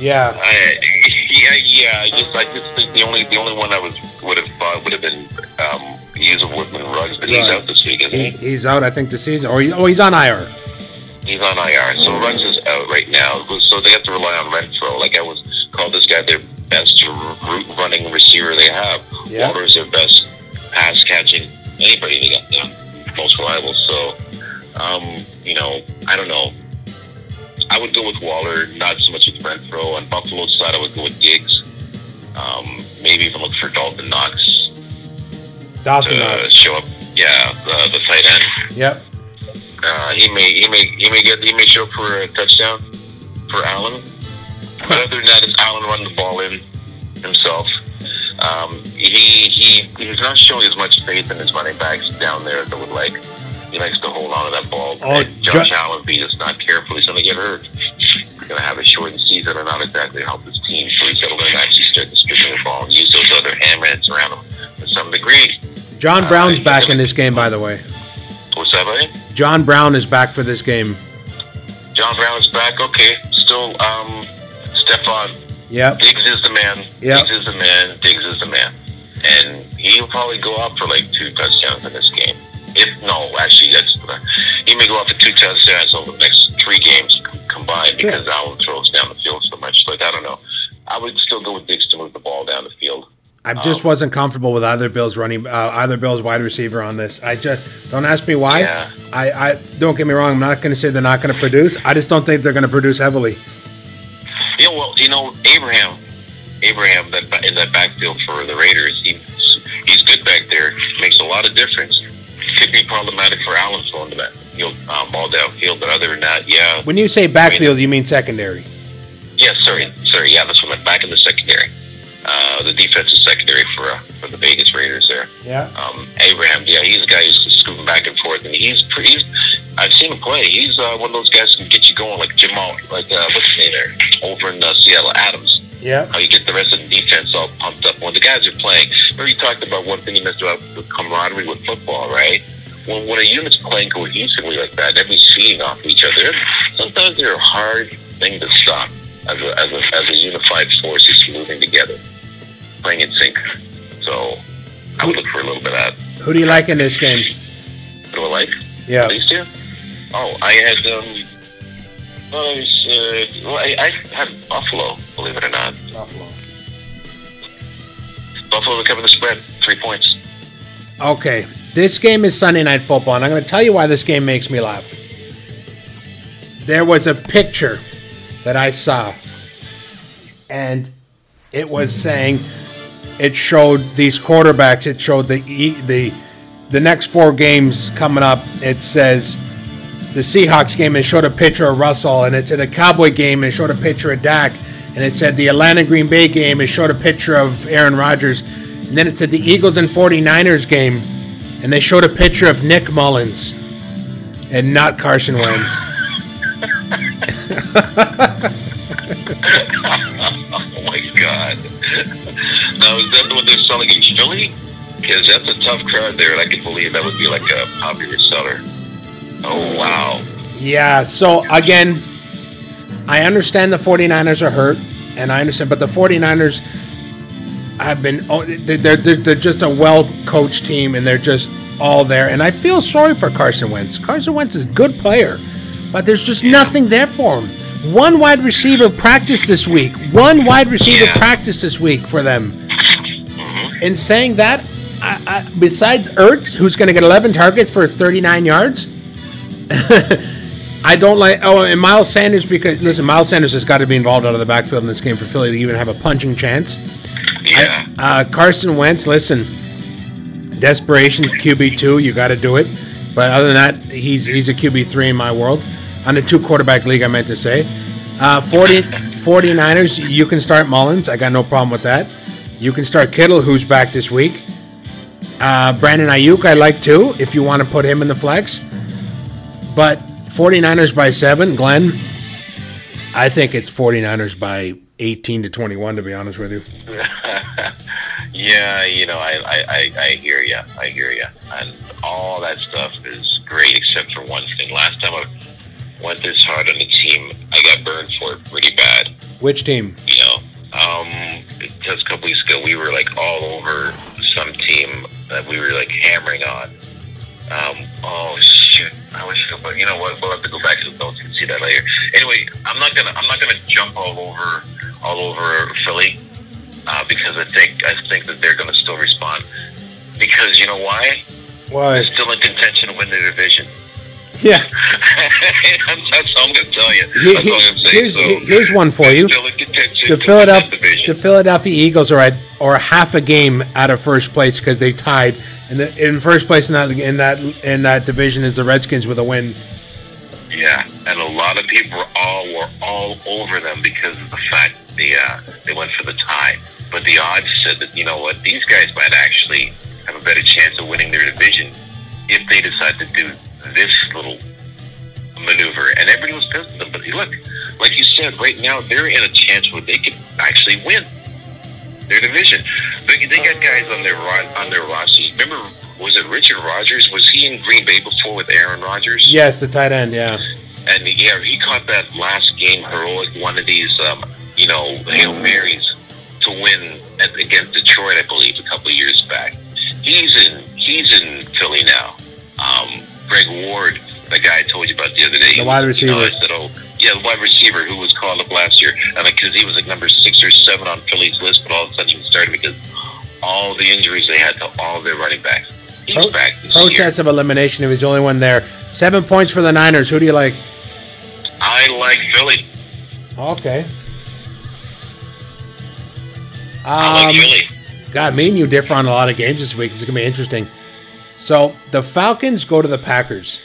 yeah. I, yeah, yeah. I just, I just think the only, the only one I was would have thought would have been um, would have been Ruggs, but he's out this week, isn't He, he? he's out, I think, the season. Or he, oh, he's on IR. He's on IR, so Ruggs is out right now. So they have to rely on Renfrow. Like I was called this guy their best route running receiver they have. Yeah. Water is their best pass catching anybody they got there, most reliable. So, um, you know, I don't know. I would go with Waller, not so much with Renfrow. On Buffalo's side, I would go with Diggs. Um, maybe even look for Dalton Knox Dawson to Knox. show up. Yeah, the, the tight end. Yep. Uh, he may he may he may get he may show up for a touchdown for Allen. But other than that, it's Allen running the ball in himself. Um, he he he's not showing as much faith in his running backs down there as I would like. He likes to hold on to that ball. Oh, and Josh Jo- Allen, if he is not careful, he's going to get hurt. He's going to have a shortened season and not exactly help his team. So he's got to learn to actually start distributing the ball and use those other hammerheads around him to some degree. John Uh, Brown's he's back in this game, by the way. What's that, buddy? John Brown is back for this game. John Brown's back. Okay, still um, Stefon Yep. Diggs is the man. Yeah. Diggs is the man. Diggs is the man. And he'll probably go up for like two touchdowns in this game. If no, actually, that's he may go up for two touchdowns over the next three games combined because Allen throws down the field so much. Like I don't know. I would still go with Diggs to move the ball down the field. I just wasn't comfortable with either Bills running, uh, either Bills wide receiver on this. I just don't ask me why. Yeah. I, I don't get me wrong. I'm not going to say they're not going to produce. I just don't think they're going to produce heavily. Yeah, well, you know, Abram, Abram, that in that backfield for the Raiders, he, he's good back there. Makes a lot of difference. Could be problematic for Allen throwing the back, you know, um, ball downfield, but other than that, yeah, When you say backfield, you mean secondary. yeah. Sorry, sorry, yeah, that's what I meant. Back in the secondary, uh, the defensive secondary for uh, for the Vegas Raiders there. Yeah. Um, Abram, yeah, he's a guy who's scooping back and forth, and he's pretty. I've seen him play. He's uh, one of those guys who can get you going, like Jamal, like uh, what's his name there, over in uh, Seattle, Adams Yeah. how you get the rest of the defense all pumped up. When the guys are playing, remember you talked about one thing you missed about the camaraderie with football, right? When, when a unit's playing cohesively like that, everybody's feeding off each other. Sometimes they're a hard thing to stop as a, as a, as a unified force that's moving together, playing in sync. So I would look for a little bit of that. Who do you like in this game? What do I like? Yeah. These two? Oh, I had, um, was, uh, well, I, I had Buffalo, believe it or not. Buffalo. Buffalo to cover the spread, three points. Okay. This game is Sunday Night Football, and I'm going to tell you why this game makes me laugh. There was a picture that I saw, and it was saying it showed these quarterbacks. It showed the the the next four games coming up. It says the Seahawks game. It showed a picture of Russell, and it said the Cowboy game. It showed a picture of Dak, and it said the Atlanta Green Bay game. It showed a picture of Aaron Rodgers, and then it said the Eagles and 49ers game, and they showed a picture of Nick Mullens, and not Carson Wentz. Oh my god. now, is that what they're selling in Philly? Because that's a tough crowd there, and I can believe that would be like a popular seller. Oh, wow. Yeah, so again, I understand the 49ers are hurt, and I understand, but the 49ers have been, oh, they're, they're, they're just a well coached team, and they're just all there. And I feel sorry for Carson Wentz. Carson Wentz is a good player, but there's just nothing there for him. One wide receiver practiced this week. One wide receiver Yeah. practiced this week for them. In saying that, I, I, besides Ertz, who's going to get 11 targets for 39 yards, I don't like. Oh, and Miles Sanders because listen, Miles Sanders has got to be involved out of the backfield in this game for Philly to even have a punching chance. Yeah, Yeah. Uh, Carson Wentz, listen, desperation QB two, you got to do it. But other than that, he's he's a QB three in my world. On the two quarterback league, I meant to say. Uh, 40, 49ers, you can start Mullens. I got no problem with that. You can start Kittle, who's back this week. Uh, Brandon Aiyuk, I like too, if you want to put him in the flex. But 49ers by seven, Glenn, I think it's 49ers by 18 to 21, to be honest with you. Yeah, you know, I, I, I, I hear you. I hear you. And all that stuff is great, except for one thing. Last time I went this hard on a team, I got burned for it pretty bad. Which team? You know, um, just a couple weeks ago, we were like all over some team that we were like hammering on. Um, oh shit! I wish, but you know what? We'll have to go back to the notes and see that later. Anyway, I'm not gonna, I'm not gonna jump all over, all over Philly uh, because I think, I think that they're gonna still respond. Because you know why? Why? They're still in contention to win the division. Yeah. That's all I'm gonna tell you. All I'm here's, So, here's one for you. Still in contention The to Philadelphia, the Philadelphia Eagles are at or half a game out of first place because they tied. And the, in first place in that in that in that division is the Redskins with a win. Yeah, and a lot of people were all were all over them because of the fact they uh, they went for the tie. But the odds said that you know what these guys might actually have a better chance of winning their division if they decide to do this little maneuver. And everybody was pissed at them. But look, like you said, right now they're in a chance where they could actually win their division. They, they got guys on their on their rosters. Remember, was it Richard Rodgers? Was he in Green Bay before with Aaron Rodgers? Yes, the tight end. Yeah. And yeah, he caught that last game heroic one of these, um, you know, hail marys to win at, against Detroit, I believe, a couple of years back. He's in he's in Philly now. Um, Greg Ward, the guy I told you about the other day, The wide You know, I receiver. said, oh, yeah, the wide receiver who was called up last year, and because he was like number six or seven on Philly's list, but all of a sudden he started because all the injuries they had to all their running backs. He's Pro- back this year. of elimination. He was the only one there. Seven points for the Niners. Who do you like? I like Philly. Okay. I like Um, Philly. God, me and you differ on a lot of games this week. It's going to be interesting. So the Falcons go to the Packers,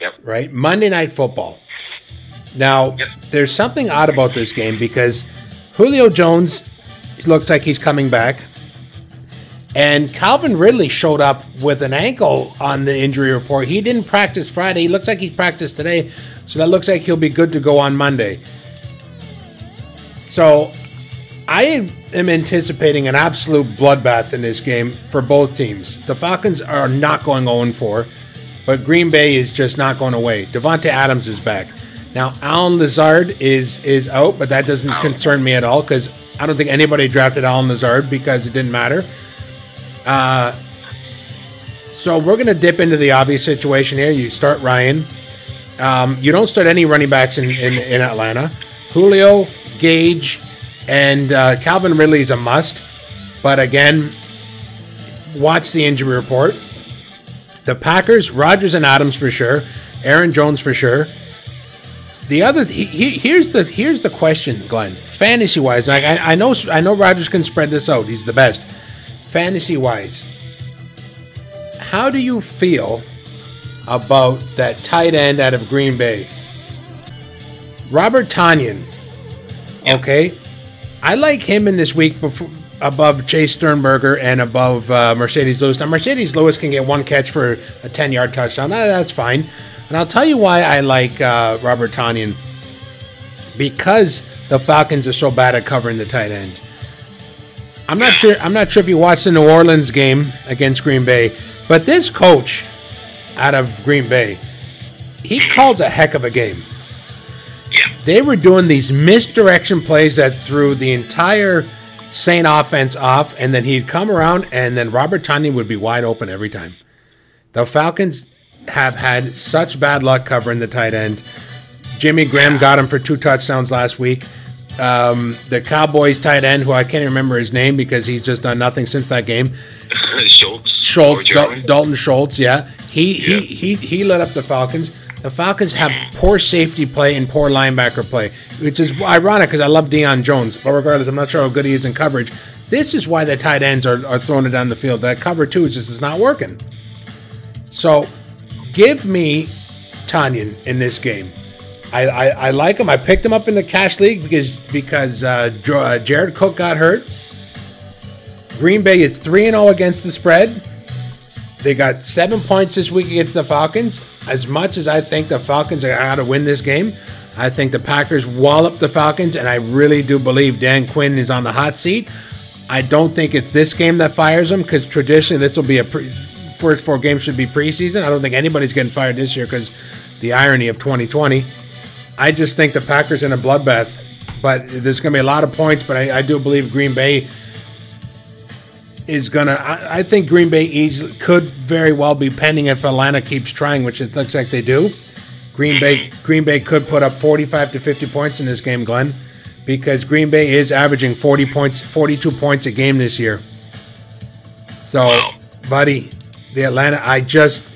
Yep. right? Monday Night Football. Now, Yep. there's something odd about this game because Julio Jones looks like he's coming back. And Calvin Ridley showed up with an ankle on the injury report. He didn't practice Friday. He looks like he practiced today. So that looks like he'll be good to go on Monday. So I am anticipating an absolute bloodbath in this game for both teams. The Falcons are not going 0 4, but Green Bay is just not going away. Davante Adams is back. Now, Allen Lazard is is out, but that doesn't concern me at all because I don't think anybody drafted Allen Lazard because it didn't matter. Uh, so we're going to dip into the obvious situation here. You start Ryan. Um, you don't start any running backs in, in, in Atlanta. Julio, Gage, and uh, Calvin Ridley is a must. But again, watch the injury report. The Packers, Rodgers and Adams for sure. Aaron Jones for sure. The other he, he, here's the here's the question, Glenn. Fantasy wise, I, I I know I know Rodgers can spread this out. He's the best. Fantasy wise, how do you feel about that tight end out of Green Bay? Robert Tonyan. Okay. I like him in this week before, above Jace Sternberger and above uh, Marcedes Lewis. Now, Marcedes Lewis can get one catch for a 10 yard touchdown. That- that's fine. And I'll tell you why I like uh, Robert Tonyan. Because the Falcons are so bad at covering the tight end. I'm not sure. I'm not sure if you watched the New Orleans game against Green Bay, but this coach out of Green Bay, he calls a heck of a game. They were doing these misdirection plays that threw the entire Saint offense off, and then he'd come around, and then Robert Tonyan would be wide open every time. The Falcons have had such bad luck covering the tight end. Jimmy Graham got him for two touchdowns last week. Um, the Cowboys tight end, who I can't remember his name because he's just done nothing since that game. Schultz. Schultz, Dal- Dalton Schultz, yeah. He, Yeah. he he he led up the Falcons. The Falcons have poor safety play and poor linebacker play, which is ironic because I love Deion Jones. But regardless, I'm not sure how good he is in coverage. This is why the tight ends are, are throwing it down the field. That cover two is just is not working. So give me Tonyan in this game. I, I, I like him. I picked him up in the cash league because because uh, uh Jared Cook got hurt. Green Bay is 3 0 against the spread. They got seven points this week against the Falcons. As much as I think the Falcons are going to win this game, I think the Packers wallop the Falcons, and I really do believe Dan Quinn is on the hot seat. I don't think it's this game that fires him because traditionally this will be a pre- first four games should be preseason. I don't think anybody's getting fired this year because the irony of 2020. I just think the Packers in a bloodbath, but there's going to be a lot of points. But I, I do believe Green Bay is gonna. I, I, think Green Bay easily could very well be pending if Atlanta keeps trying, which it looks like they do. Green Bay Green Bay could put up 45 to 50 points in this game, Glenn, because Green Bay is averaging 40 points, 42 points a game this year. So, buddy, the Atlanta, I just,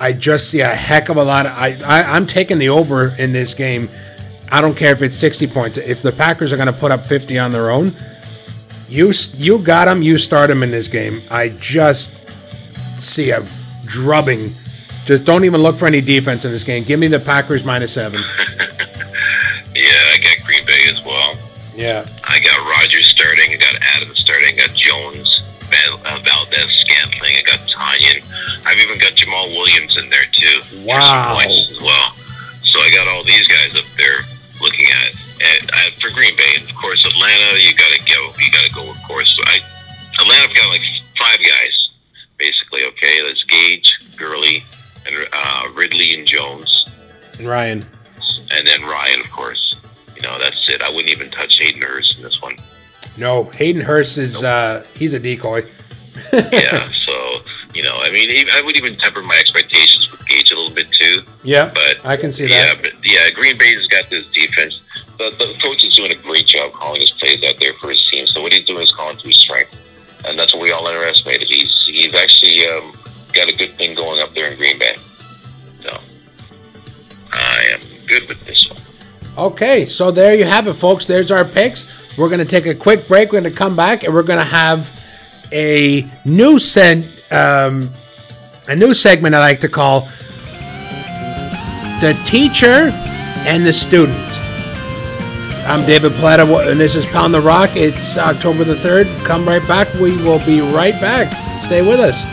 I just see a heck of a lot. Of, I, I I'm taking the over in this game. I don't care if it's 60 points. If the Packers are going to put up 50 on their own, you you got him. You start him in this game. I just see a drubbing. Just don't even look for any defense in this game. Give me the Packers minus seven. yeah, I got Green Bay as well. Yeah. I got Rodgers starting. I got Adams starting. I got Jones, uh, Valdes, Scantling. I got Tonyan. I've even got Jamaal Williams in there too. Wow. As well. So I got all these guys up there looking at and uh, for Green Bay, and of course Atlanta, you got to go. You got to go. Of course, I Atlanta got like five guys basically. Okay, that's Gage, Gurley, and uh, Ridley and Jones, and Ryan, and then Ryan, of course. You know, that's it. I wouldn't even touch Hayden Hurst in this one. No, Hayden Hurst is nope. uh, he's a decoy. yeah, so you know, I mean, I would even temper my expectations with Gage a little bit too. Yeah, but I can see that. yeah. But yeah, Green Bay's got this defense the, the coach is doing a great job calling his plays out there for his team. So what he's doing is calling his strength, and that's what we all underestimated. He's he's actually um, got a good thing going up there in Green Bay. So I am good with this one. Okay, so there you have it, folks. There's our picks. We're going to take a quick break. We're going to come back, and we're going to have a new sen- um, a new segment I like to call the teacher and the student. I'm David Plata, and this is Pound the Rock. It's October the 3rd. Come right back. We will be right back. Stay with us.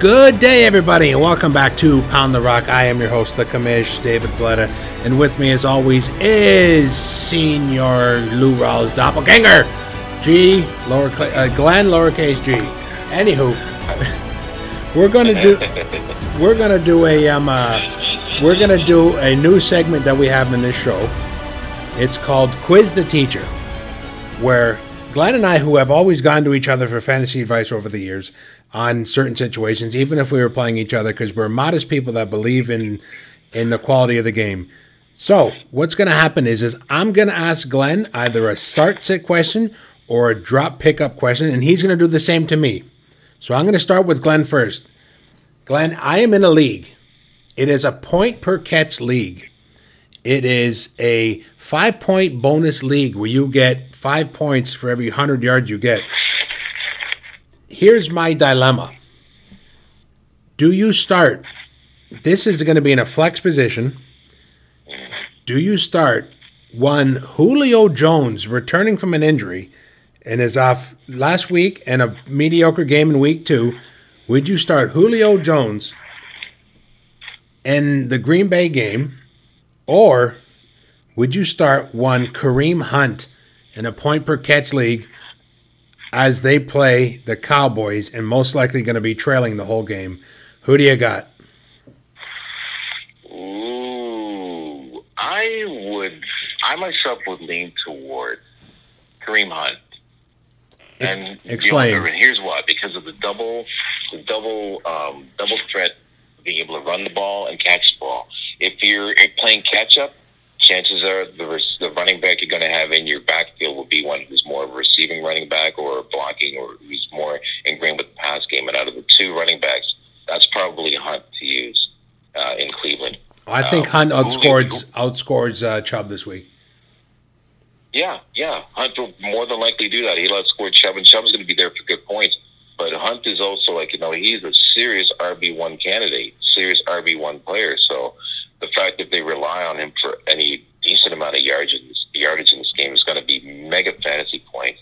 Good day, everybody, and welcome back to Pound the Rock. I am your host, the commish, David Plata, and with me, as always, is Senior Lou Rawls doppelganger, G, lower, uh, Glenn, lowercase G. Anywho, we're gonna do, we're gonna do a, um, uh, we're gonna do a new segment that we have in this show. It's called Quiz the Teacher, where Glenn and I, who have always gone to each other for fantasy advice over the years, on certain situations, even if we were playing each other, because we're modest people that believe in in the quality of the game. So what's going to happen is, is I'm going to ask Glenn either a start sit question or a drop pickup question, and he's going to do the same to me. So I'm going to start with Glenn first. Glenn, I am in a league. It is a point per catch league. It is a five point bonus league where you get five points for every 100 yards you get here's my dilemma. Do you start? This is going to be in a flex position. Do you start one Julio Jones returning from an injury and is off last week and a mediocre game in week two? Would you start Julio Jones in the Green Bay game, or would you start one Kareem Hunt in a point per catch league as they play the Cowboys and most likely going to be trailing the whole game. Who do you got? Ooh, I would. I myself would lean towards Kareem Hunt. And explain. and here's why: because of the double, the double, um, double threat being able to run the ball and catch the ball. If you're playing catch up, chances are the, res- the running back you're going to have in your backfield will be one who's more of a receiving running back or blocking or who's more ingrained with the pass game. And out of the two running backs, that's probably Hunt to use uh, in Cleveland. I think Um, Hunt outscores outscores uh, Chubb this week. Yeah, yeah. Hunt will more than likely do that. He'll outscore Chubb, and Chubb's going to be there for good points. But Hunt is also like you know he's a serious RB one candidate, serious RB one player. So the fact that they rely on him for any decent amount of yardage in this, yardage in this game is going to be mega fantasy points.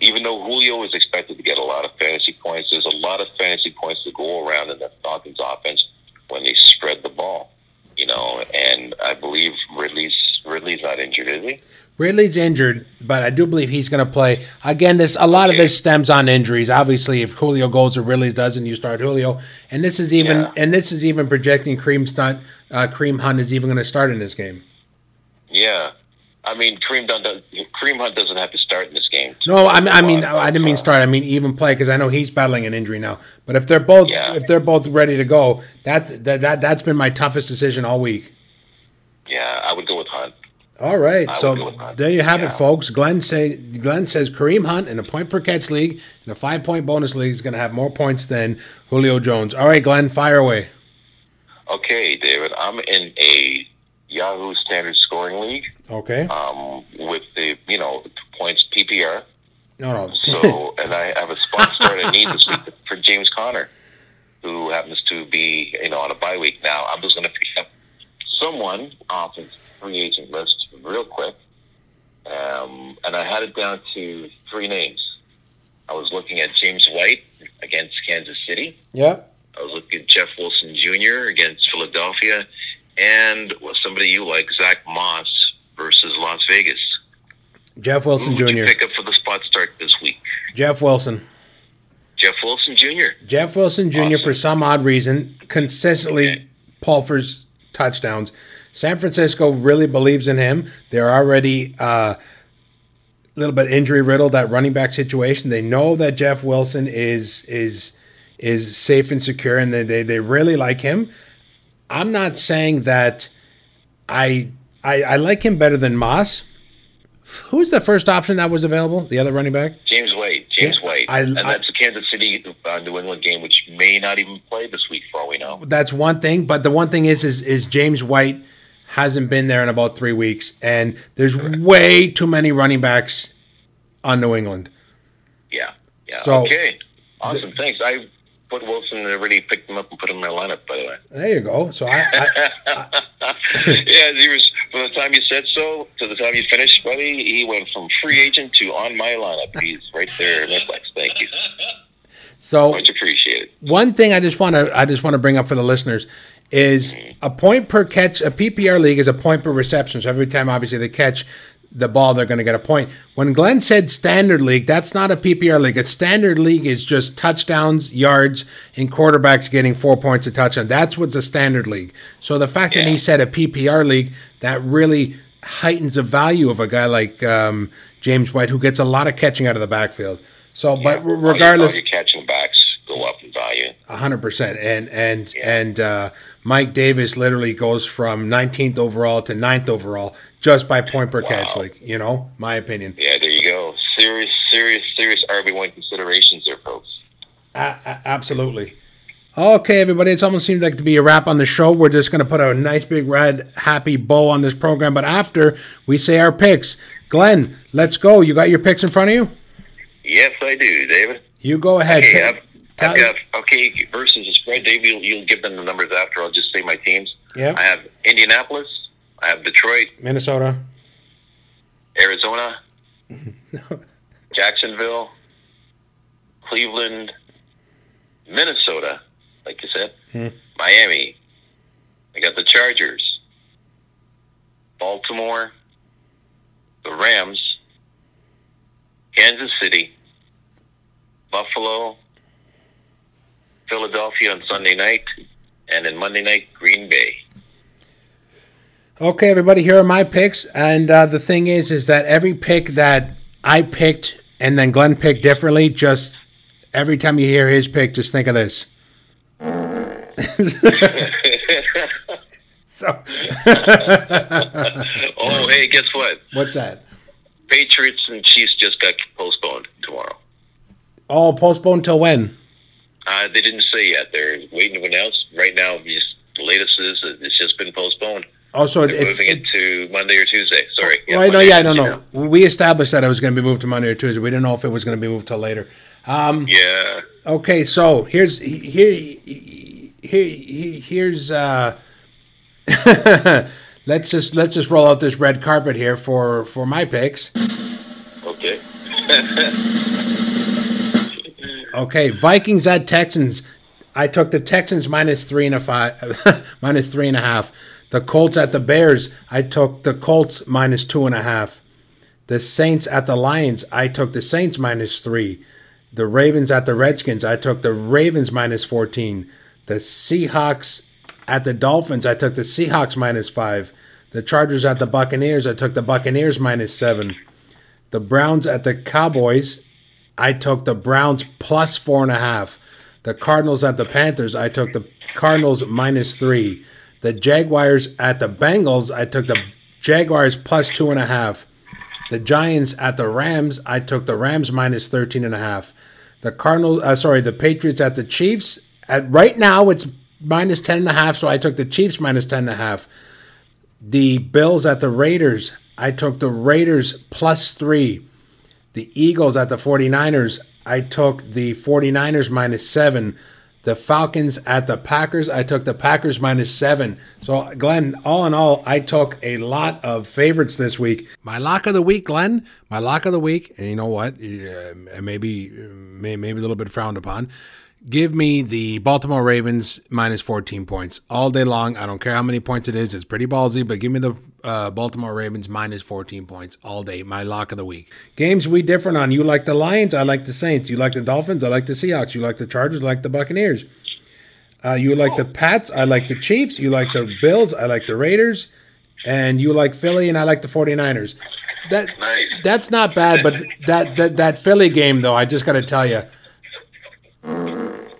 Even though Julio is expected to get a lot of fantasy points, there's a lot of fantasy points to go around in the Falcons offense when they spread the ball. You know, and I believe Ridley's Ridley's not injured, is he? Ridley's injured, but I do believe he's going to play. Again, this a lot of this stems on injuries. Obviously, if Julio goes or Ridley doesn't, you start Julio, and this is even Yeah. and this is even projecting Kareem Hunt. Uh, Kareem Hunt is even going to start in this game. Yeah, I mean, Kareem, Dunn does, Kareem Hunt doesn't have to start in this game. No, I mean, I mean, I didn't mean start. I mean even play because I know he's battling an injury now. But if they're both Yeah. if they're both ready to go, that's that, that that's been my toughest decision all week. Yeah, I would go with Hunt. All right, I so Hunt. there you have it, folks. Glenn say Glenn says Kareem Hunt in a point per catch league in a five point bonus league is going to have more points than Julio Jones. All right, Glenn, fire away. Okay, David, I'm in a Yahoo Standard Scoring League Okay. um, with the you know points PPR. No, no. So, and I have a spot start I need this week for James Conner, who happens to be you know on a bye week now. I'm just going to pick up someone off his free agent list real quick, um, and I had it down to three names. I was looking at James White against Kansas City. yeah. I was looking at Jeff Wilson Jr. against Philadelphia, and well, somebody you like, Zach Moss versus Las Vegas. Jeff Wilson Who Jr. pick up for the spot start this week? Jeff Wilson. Jeff Wilson Jr. Jeff Wilson Jr. Awesome. for some odd reason consistently Okay. pulvers touchdowns. San Francisco really believes in him. They're already uh, a little bit injury riddled that running back situation. They know that Jeff Wilson is is is safe and secure, and they they, they really like him. I'm not saying that I, I I like him better than Moss. Who's the first option that was available? The other running back? James White. James Yeah, White. I- and I- that's a Kansas City uh, New England game, which may not even play this week for all we know. that's one thing. But the one thing is, is, is James White hasn't been there in about three weeks, and there's way too many running backs on New England. Yeah. Yeah. So- okay. Awesome. Thanks. I put Wilson and already picked him up and put him in my lineup, by the way. There you go. So I, I yeah, he was from the time you said so to the time you finished, buddy. He went from free agent to on my lineup. He's right there in Netflix. Thank you, so much appreciated. one thing I just want to I just want to bring up for the listeners is mm-hmm. a point per catch. A PPR league is a point per reception. So every time, obviously, they catch the ball, they're going to get a point. When Glenn said standard league, that's not a PPR league. A standard league is just touchdowns, yards, and quarterbacks getting four points a touchdown. That's what's a standard league. So the fact that he said a PPR league, that really heightens the value of a guy like um, James White, who gets a lot of catching out of the backfield. So, but Yeah. r- All your- regardless, all your catching backs go up in value. hundred percent, and and and uh, Mike Davis literally goes from 19th overall to 9th overall just by point per catch. Like you know, my opinion. Yeah, there you go. Serious, serious, serious RB one considerations there, folks. Absolutely. Okay, everybody, it's almost seems like to be a wrap on the show. We're just going to put a nice big red happy bow on this program, but after we say our picks, Glenn, let's go. You got your picks in front of you. Yes, I do, David. You go ahead. Okay, I've, I've got okay versus the spread. Dave, you'll, you'll give them the numbers after. I'll just say my teams. Yeah. I have Indianapolis. I have Detroit, Minnesota. Arizona, Jacksonville, Cleveland, Minnesota, like you said, hmm. Miami. I got the Chargers, Baltimore, the Rams, Kansas City, Buffalo, Philadelphia on Sunday night, and then Monday night, Green Bay. Okay, everybody, here are my picks. And uh, the thing is, is that every pick that I picked and then Glenn picked differently, just every time you hear his pick, just think of this. So oh, hey, guess what? what's that? Patriots and Chiefs just got postponed tomorrow. Oh, postponed till when? Uh, they didn't say yet. They're waiting to announce. Right now, the latest is it's just been postponed. Oh, so it's, moving it to Monday or Tuesday. Sorry. right. No, yeah, no, no. We established that it was going to be moved to Monday or Tuesday. We didn't know if it was going to be moved till later. Yeah. Okay, so here's here here here's uh let's just let's just roll out this red carpet here for for my picks. Okay. Okay, Vikings at Texans. I took the Texans minus three and a five, minus three and a half. The Colts at the Bears. I took the Colts minus two and a half. The Saints at the Lions. I took the Saints minus three. The Ravens at the Redskins. I took the Ravens minus fourteen. The Seahawks at the Dolphins. I took the Seahawks minus five. The Chargers at the Buccaneers. I took the Buccaneers minus seven. The Browns at the Cowboys. I took the Browns plus four and a half. The Cardinals at the Panthers, I took the Cardinals minus three. The Jaguars at the Bengals, I took the Jaguars plus two and a half. The Giants at the Rams, I took the Rams minus 13 and a half. The Cardinals, uh, sorry, the Patriots at the Chiefs. At right now, it's minus 10 and a half, so I took the Chiefs minus 10 and a half. The Bills at the Raiders, I took the Raiders plus three the Eagles at the 49ers. I took the 49ers minus seven. The Falcons at the Packers. I took the Packers minus seven. So, Glenn, all in all, I took a lot of favorites this week. My lock of the week, Glenn, my lock of the week, and you know what? Uh, maybe, maybe a little bit frowned upon. Give me the Baltimore Ravens minus 14 points all day long. I don't care how many points it is. It's pretty ballsy, but give me the uh, Baltimore Ravens minus 14 points all day. My lock of the week. Games we different on. You like the Lions. I like the Saints. You like the Dolphins. I like the Seahawks. You like the Chargers. I like the Buccaneers. Uh, you like the Pats. I like the Chiefs. You like the Bills. I like the Raiders. And you like Philly, and I like the 49ers. That Nice. that's not bad, but that that, that Philly game though, I just got to tell you,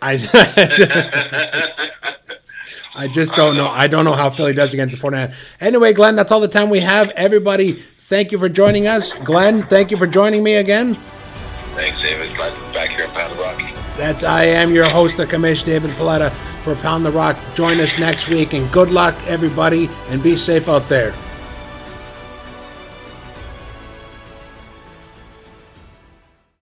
I I just don't know. I don't know how Philly does against the 49ers. Anyway, Glenn, that's all the time we have. Everybody, thank you for joining us. Glenn, thank you for joining me again. Thanks, David. Glad to be back here in Pound the Rock. That I am your host, the Commish David Plata for Pound the Rock. Join us next week, and good luck, everybody, and be safe out there.